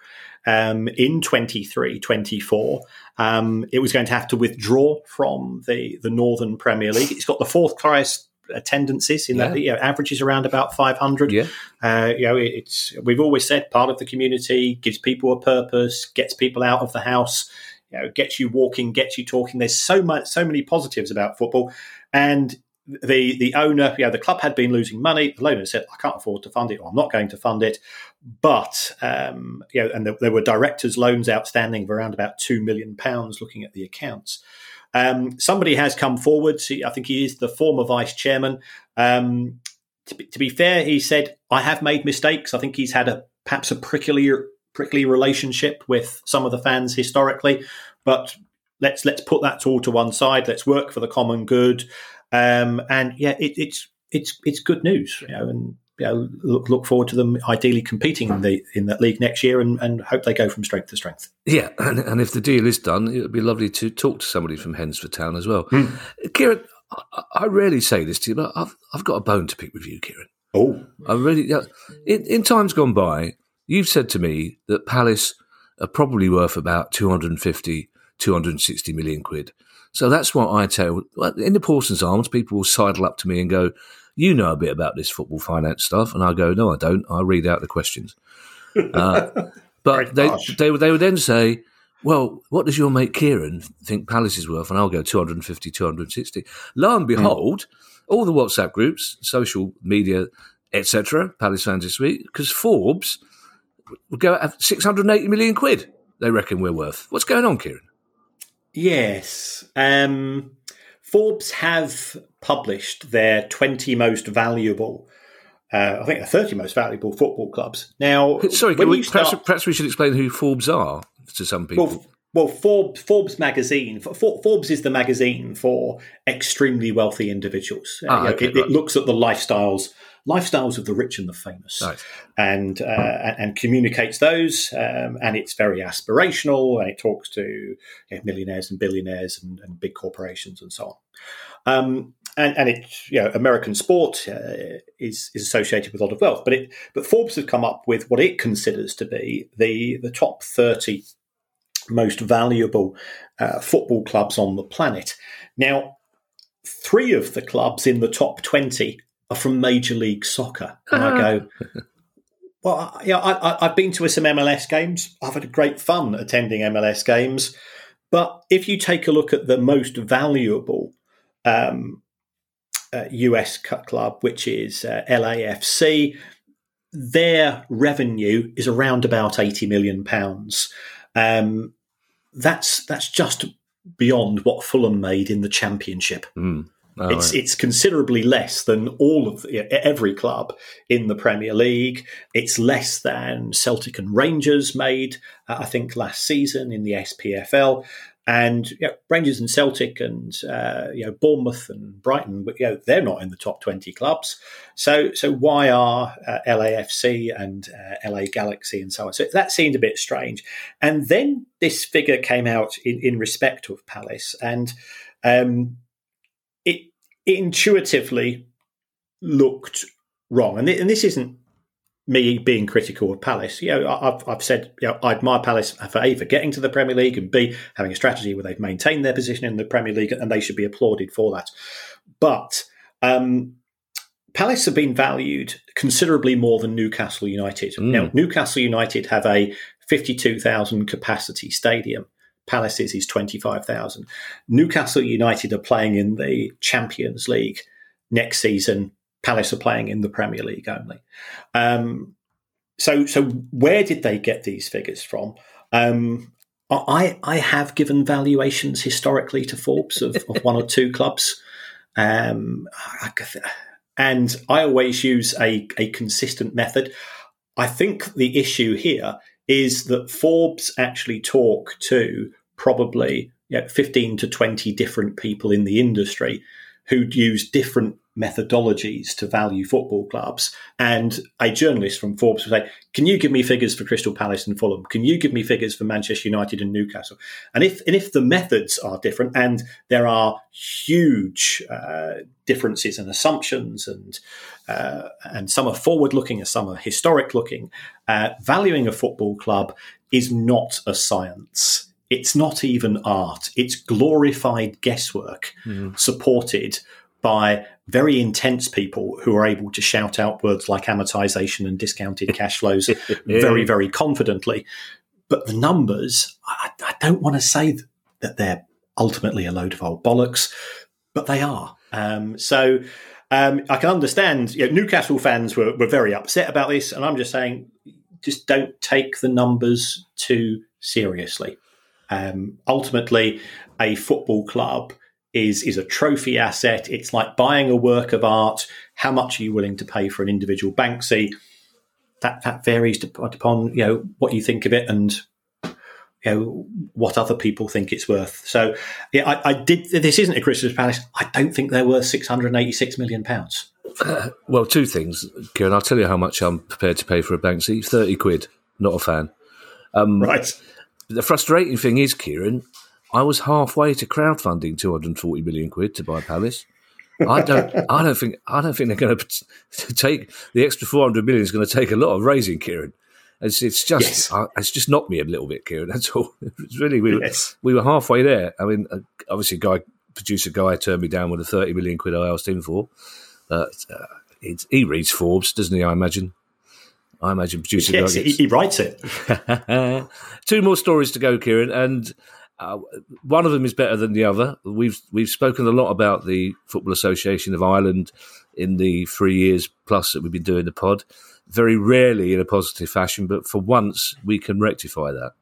um, in 23 24. Um, it was going to have to withdraw from the, the Northern Premier League. It's got the fourth highest attendances in yeah. that you know, averages around about 500 yeah uh, you know it's we've always said part of the community gives people a purpose gets people out of the house you know gets you walking gets you talking there's so much so many positives about football and the the owner, know, the club had been losing money. The owner said, "I can't afford to fund it, or I'm not going to fund it." But um, you know, and there, there, were directors' loans outstanding of around about two million pounds. Looking at the accounts, um, somebody has come forward. I think he is the former vice chairman. Um, to, be, to be fair, he said, "I have made mistakes. I think he's had a perhaps a prickly prickly relationship with some of the fans historically, but." Let's let's put that all to one side. Let's work for the common good. Um, and yeah, it, it's it's it's good news, you know, and you know, look look forward to them ideally competing in the in that league next year, and, and hope they go from strength to strength. Yeah, and, and if the deal is done, it would be lovely to talk to somebody from Hednesford Town as well. Mm. Kieran, I, I, rarely say this to you, but I've I've got a bone to pick with you, Kieran. Oh, I really. In, in times gone by, you've said to me that Palace are probably worth about 250, 260 million quid. So that's what I tell. In the Pawson's Arms, people will sidle up to me and go, "You know a bit about this football finance stuff," and I go, "No, I don't. I read out the questions." Uh, (laughs) but they, they they would then say, "Well, what does your mate Kieran think Palace is worth?" And I'll go 250, 260. Lo and hmm. behold, mm. all the WhatsApp groups, social media, etc., Palace fans this week, because Forbes would go at 680 million quid. They reckon we're worth. What's going on, Kieran? Yes. Um, Forbes have published their 20 most valuable, uh, I think the 30 most valuable football clubs. Now, (laughs) sorry, we, start, perhaps, perhaps, we should explain who Forbes are to some people. Well, well, Forbes, Forbes magazine. Forbes is the magazine for extremely wealthy individuals. Ah, uh, okay, it, right. it, looks at the lifestyles lifestyles of the rich and the famous, nice. and uh, and communicates those. Um, and it's very aspirational, and it talks to you know, millionaires and billionaires and, and, big corporations and so on. Um, and, and it, you know, American sport uh, is is associated with a lot of wealth, but it but Forbes has come up with what it considers to be the the top thirty most valuable uh, football clubs on the planet. Now, three of the clubs in the top 20 are from Major League Soccer. And I go, well, yeah, I, have been to some MLS games. I've had great fun attending MLS games. But if you take a look at the most valuable um, uh, US club, which is uh, LAFC, their revenue is around about eighty million pounds. Um, that's that's just beyond what Fulham made in the Championship. Mm. Oh, it's right. it's considerably less than all of every club in the Premier League. It's less than Celtic and Rangers made, uh, I think, last season in the SPFL. And you know, Rangers and Celtic and uh, you know Bournemouth and Brighton, you know, they're not in the top twenty clubs. So so why are uh, LAFC and uh, LA Galaxy and so on? So that seemed a bit strange. And then this figure came out in, in respect of Palace, and um, it intuitively looked wrong. And, th- and this isn't me being critical of Palace, you know, I've, I've said you know, I admire Palace for A, for getting to the Premier League, and B, having a strategy where they've maintained their position in the Premier League, and they should be applauded for that. But um, Palace have been valued considerably more than Newcastle United. Mm. Now, Newcastle United have a 52,000 capacity stadium. Palace's is 25,000. Newcastle United are playing in the Champions League next season Palace are playing in the Premier League only. Um, so, so where did they get these figures from? Um, I I have given valuations historically to Forbes of, of one or two clubs, um, and I always use a a consistent method. I think the issue here is that Forbes actually talk to probably you know, 15 to 20 different people in the industry who'd use different methodologies to value football clubs. And a journalist from Forbes would say, Can you give me figures for Crystal Palace and Fulham? Can you give me figures for Manchester United and Newcastle? And if, and if the methods are different and there are huge uh, differences and assumptions and uh, and some are forward looking and some are historic looking, uh, valuing a football club is not a science. It's not even art. It's glorified guesswork mm. supported by very intense people who are able to shout out words like amortization and discounted cash flows (laughs) very, very confidently. But the numbers, I, I don't want to say that they're ultimately a load of old bollocks, but they are. Um, so um, I can understand you know, Newcastle fans were, were very upset about this, and I'm just saying, just don't take the numbers too seriously. Um, ultimately, a football club is is a trophy asset. It's like buying a work of art. How much are you willing to pay for an individual Banksy? That that varies upon you know what you think of it and you know what other people think it's worth. So yeah, I, I did. This isn't a Crystal Palace. I don't think they're worth six hundred and eighty six million pounds. Uh, (laughs) well, two things, Kieran. I'll tell you how much I'm prepared to pay for a Banksy. Thirty quid. Not a fan. Um, right. The frustrating thing is, Kieran, I was halfway to crowdfunding 240 million quid to buy Palace. I don't. I don't think. I don't think they're going to take the extra 400 million. Is going to take a lot of raising, Kieran. It's, it's just. Yes. I, it's just knocked me a little bit, Kieran. That's all. (laughs) It's really. We, yes. we were halfway there. I mean, uh, obviously, guy producer guy turned me down with a 30 million quid I asked him for. But uh, he reads Forbes, doesn't he? I imagine. I imagine producer yes, guy gets... he, he writes it. (laughs) Two more stories to go, Kieran, and uh, one of them is better than the other. We've we've spoken a lot about the Football Association of Ireland in the three years plus that we've been doing the pod. Very rarely in a positive fashion, but for once we can rectify that.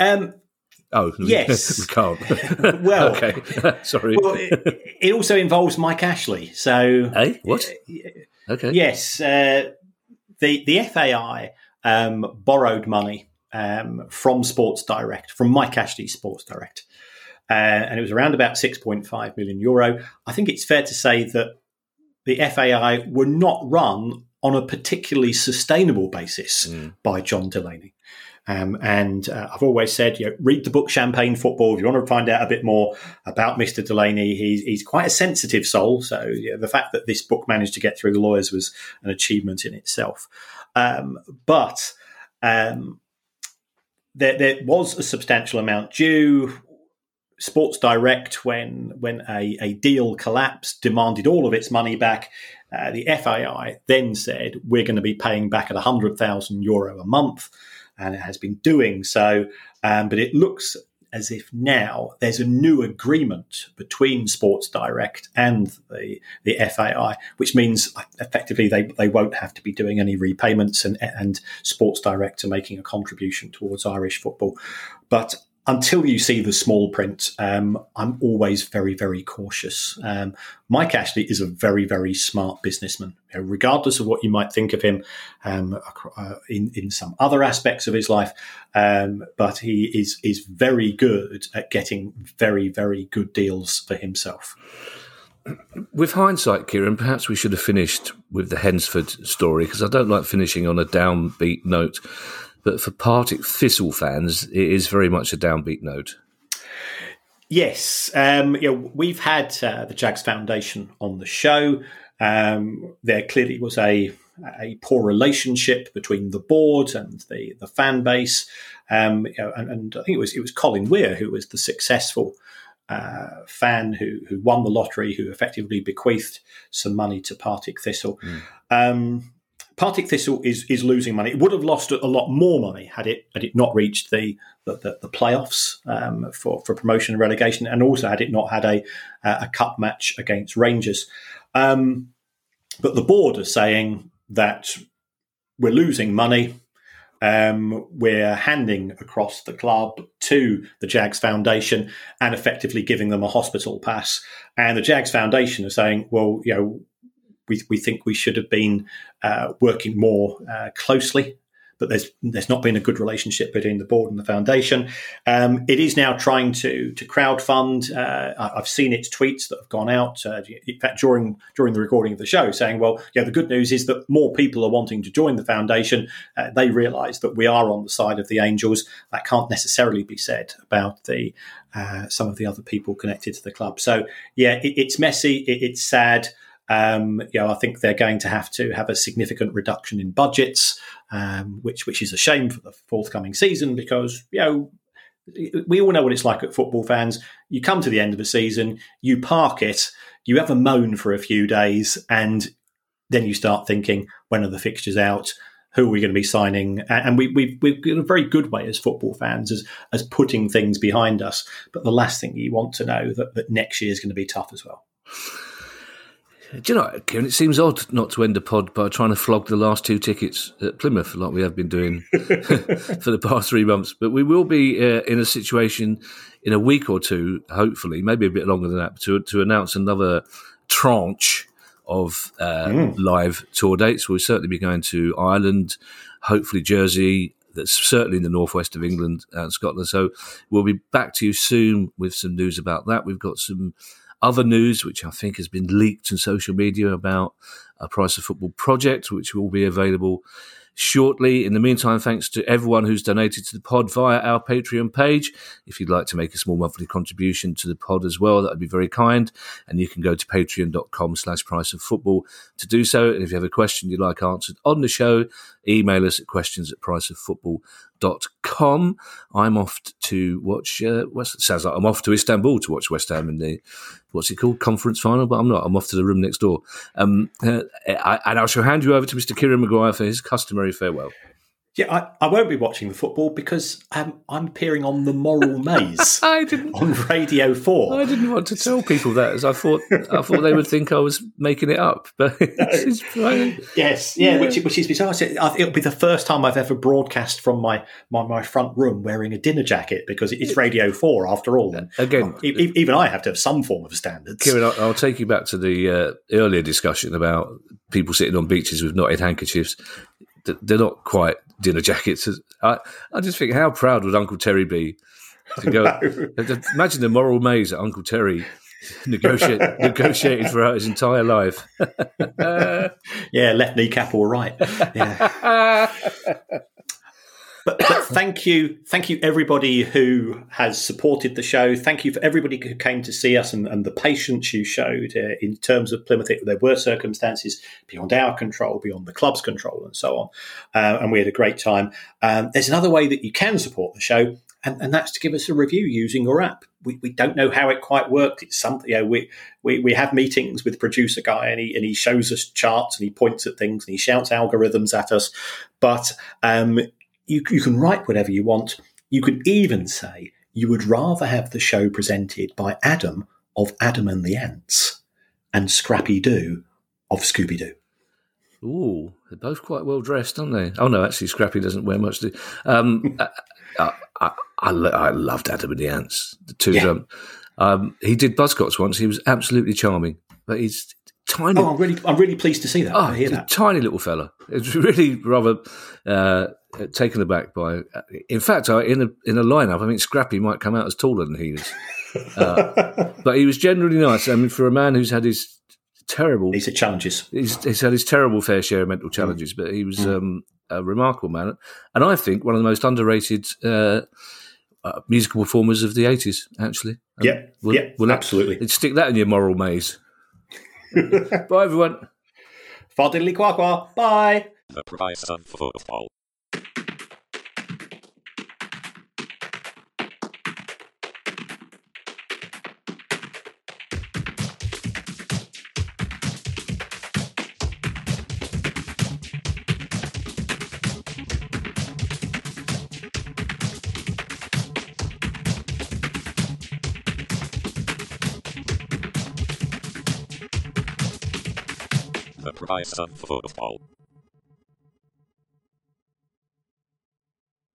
Um, oh (laughs) yes, we can't. (laughs) (laughs) well, okay, sorry. Well, it, it, also involves Mike Ashley. So, hey, what? Okay. Yes, uh, the the FAI um, borrowed money um, from Sports Direct, from Mike Ashley's Sports Direct. Uh, and it was around about 6.5 million euro. I think it's fair to say that the FAI were not run on a particularly sustainable basis mm. by John Delaney. Um, and uh, I've always said, you know, read the book Champagne Football if you want to find out a bit more about Mr. Delaney. He's, he's quite a sensitive soul. So you know, the fact that this book managed to get through the lawyers was an achievement in itself. Um, but um, there, there was a substantial amount due. Sports Direct, when when a, a deal collapsed, demanded all of its money back. Uh, the FAI then said we're going to be paying back at 100,000 euro a month, and it has been doing so. Um, but it looks as if now there's a new agreement between Sports Direct and the, the FAI, which means effectively they, they won't have to be doing any repayments and, and Sports Direct are making a contribution towards Irish football. But until you see the small print, um, I'm always very, very cautious. Um, Mike Ashley is a very, very smart businessman, you know, regardless of what you might think of him um, uh, in, in some other aspects of his life. Um, but he is is very good at getting very, very good deals for himself. With hindsight, Kieran, perhaps we should have finished with the Hednesford story because I don't like finishing on a downbeat note. But for Partick Thistle fans, it is very much a downbeat note. Yes, um, know, we've had uh, the Jags Foundation on the show. Um, there clearly was a a poor relationship between the board and the the fan base. Um, you know, and, and, I think it was it was Colin Weir who was the successful uh, fan who who won the lottery, who effectively bequeathed some money to Partick Thistle. Mm. Partick Thistle is is losing money. It would have lost a lot more money had it had it not reached the the, the, the playoffs um, for for promotion and relegation, and also had it not had a a cup match against Rangers. Um, but the board are saying that we're losing money. Um, we're handing across the club to the Jags Foundation and effectively giving them a hospital pass. And the Jags Foundation are saying, well, you know, we, we think we should have been uh, working more uh, closely but there's there's not been a good relationship between the board and the foundation. Um, it is now trying to to crowd fund. Uh, I've seen its tweets that have gone out. Uh, in fact, during during the recording of the show, saying, "Well, yeah, the good news is that more people are wanting to join the foundation. Uh, they realise that we are on the side of the Angels. That can't necessarily be said about the uh, some of the other people connected to the club. So, yeah, it, it's messy. It, it's sad." Um, you know, I think they're going to have to have a significant reduction in budgets, um, which which is a shame for the forthcoming season because you know we all know what it's like at football fans. You come to the end of a season, you park it, you have a moan for a few days, and then you start thinking, when are the fixtures out? Who are we going to be signing? And we, we've, we've got a very good way as football fans as, as putting things behind us. But the last thing you want to know that, that next year is going to be tough as well. Do you know, Kieran, it seems odd not to end a pod by trying to flog the last two tickets at Plymouth, like we have been doing (laughs) for the past three months. But we will be uh, in a situation in a week or two, hopefully, maybe a bit longer than that, to, to announce another tranche of uh, mm. live tour dates. We'll certainly be going to Ireland, hopefully Jersey, that's certainly in the northwest of England and Scotland. So we'll be back to you soon with some news about that. We've got some other news, which I think has been leaked in social media about a Price of Football project, which will be available shortly. In the meantime, thanks to everyone who's donated to the pod via our Patreon page. If you'd like to make a small monthly contribution to the pod as well, that would be very kind. And you can go to patreon.com slash price of football to do so. And if you have a question you'd like answered on the show, email us at questions at priceoffootball.com. I'm off to watch, uh, West, sounds like I'm off to Istanbul to watch West Ham in the, what's it called, conference final, but I'm not. I'm off to the room next door. Um, uh, I, and I shall hand you over to Mr. Kieran Maguire for his customary farewell. Yeah, I, I, won't be watching the football because I'm, I'm appearing on the Moral (laughs) Maze (laughs) I didn't, on Radio Four. I didn't want to tell people that, as I thought I thought they would think I was making it up. But (laughs) yes, yeah, yeah, which which is bizarre. It'll be the first time I've ever broadcast from my, my, my front room wearing a dinner jacket because it's Radio Four after all. Again, even I have to have some form of standards. Kieran, I'll, I'll take you back to the uh, earlier discussion about people sitting on beaches with knotted handkerchiefs they're not quite dinner jackets. I, I just think, how proud would Uncle Terry be to go? (laughs) no. (laughs) Imagine the moral maze that Uncle Terry (laughs) negotiate, negotiated for his entire life. yeah, left kneecap all right. Yeah. But, but, (coughs) thank you, thank you everybody who has supported the show. Thank you for everybody who came to see us and, and the patience you showed uh, in terms of Plymouth. There were circumstances beyond our control, beyond the club's control, and so on. Uh, and we had a great time. Um, there's another way that you can support the show, and, and that's to give us a review using your app. We, we don't know how it quite worked. It's something you know, we, we we have meetings with producer guy, and he and he shows us charts and he points at things and he shouts algorithms at us. But um, you, you can write whatever you want. You could even say you would rather have the show presented by Adam of Adam and the Ants and Scrappy Doo of Scooby Doo. Ooh, they're both quite well dressed, aren't they? Oh no, actually, Scrappy doesn't wear much. To, um, (laughs) I, I, I, I, loved Adam and the Ants. The two yeah. of them. Um, he did Buzzcocks once. He was absolutely charming, but he's tiny. Oh, I'm really, I'm really pleased to see that. Oh, I hear that. Tiny little fella. It's really rather uh, taken aback by. In fact, in a in a lineup, I think Scrappy might come out as taller than he is. Uh, (laughs) but he was generally nice. I mean, for a man who's had his terrible, he's had challenges. He's, he's had his terrible fair share of mental mm. challenges, mm. but he was mm. um, a remarkable man, and I think one of the most underrated. Uh, uh, musical performers of the 80s, actually. Um, yeah, we'll, yeah, we'll absolutely. Stick that in your moral maze. Bye, everyone. Fadiddly qua qua. Bye. The price of football. Price of football.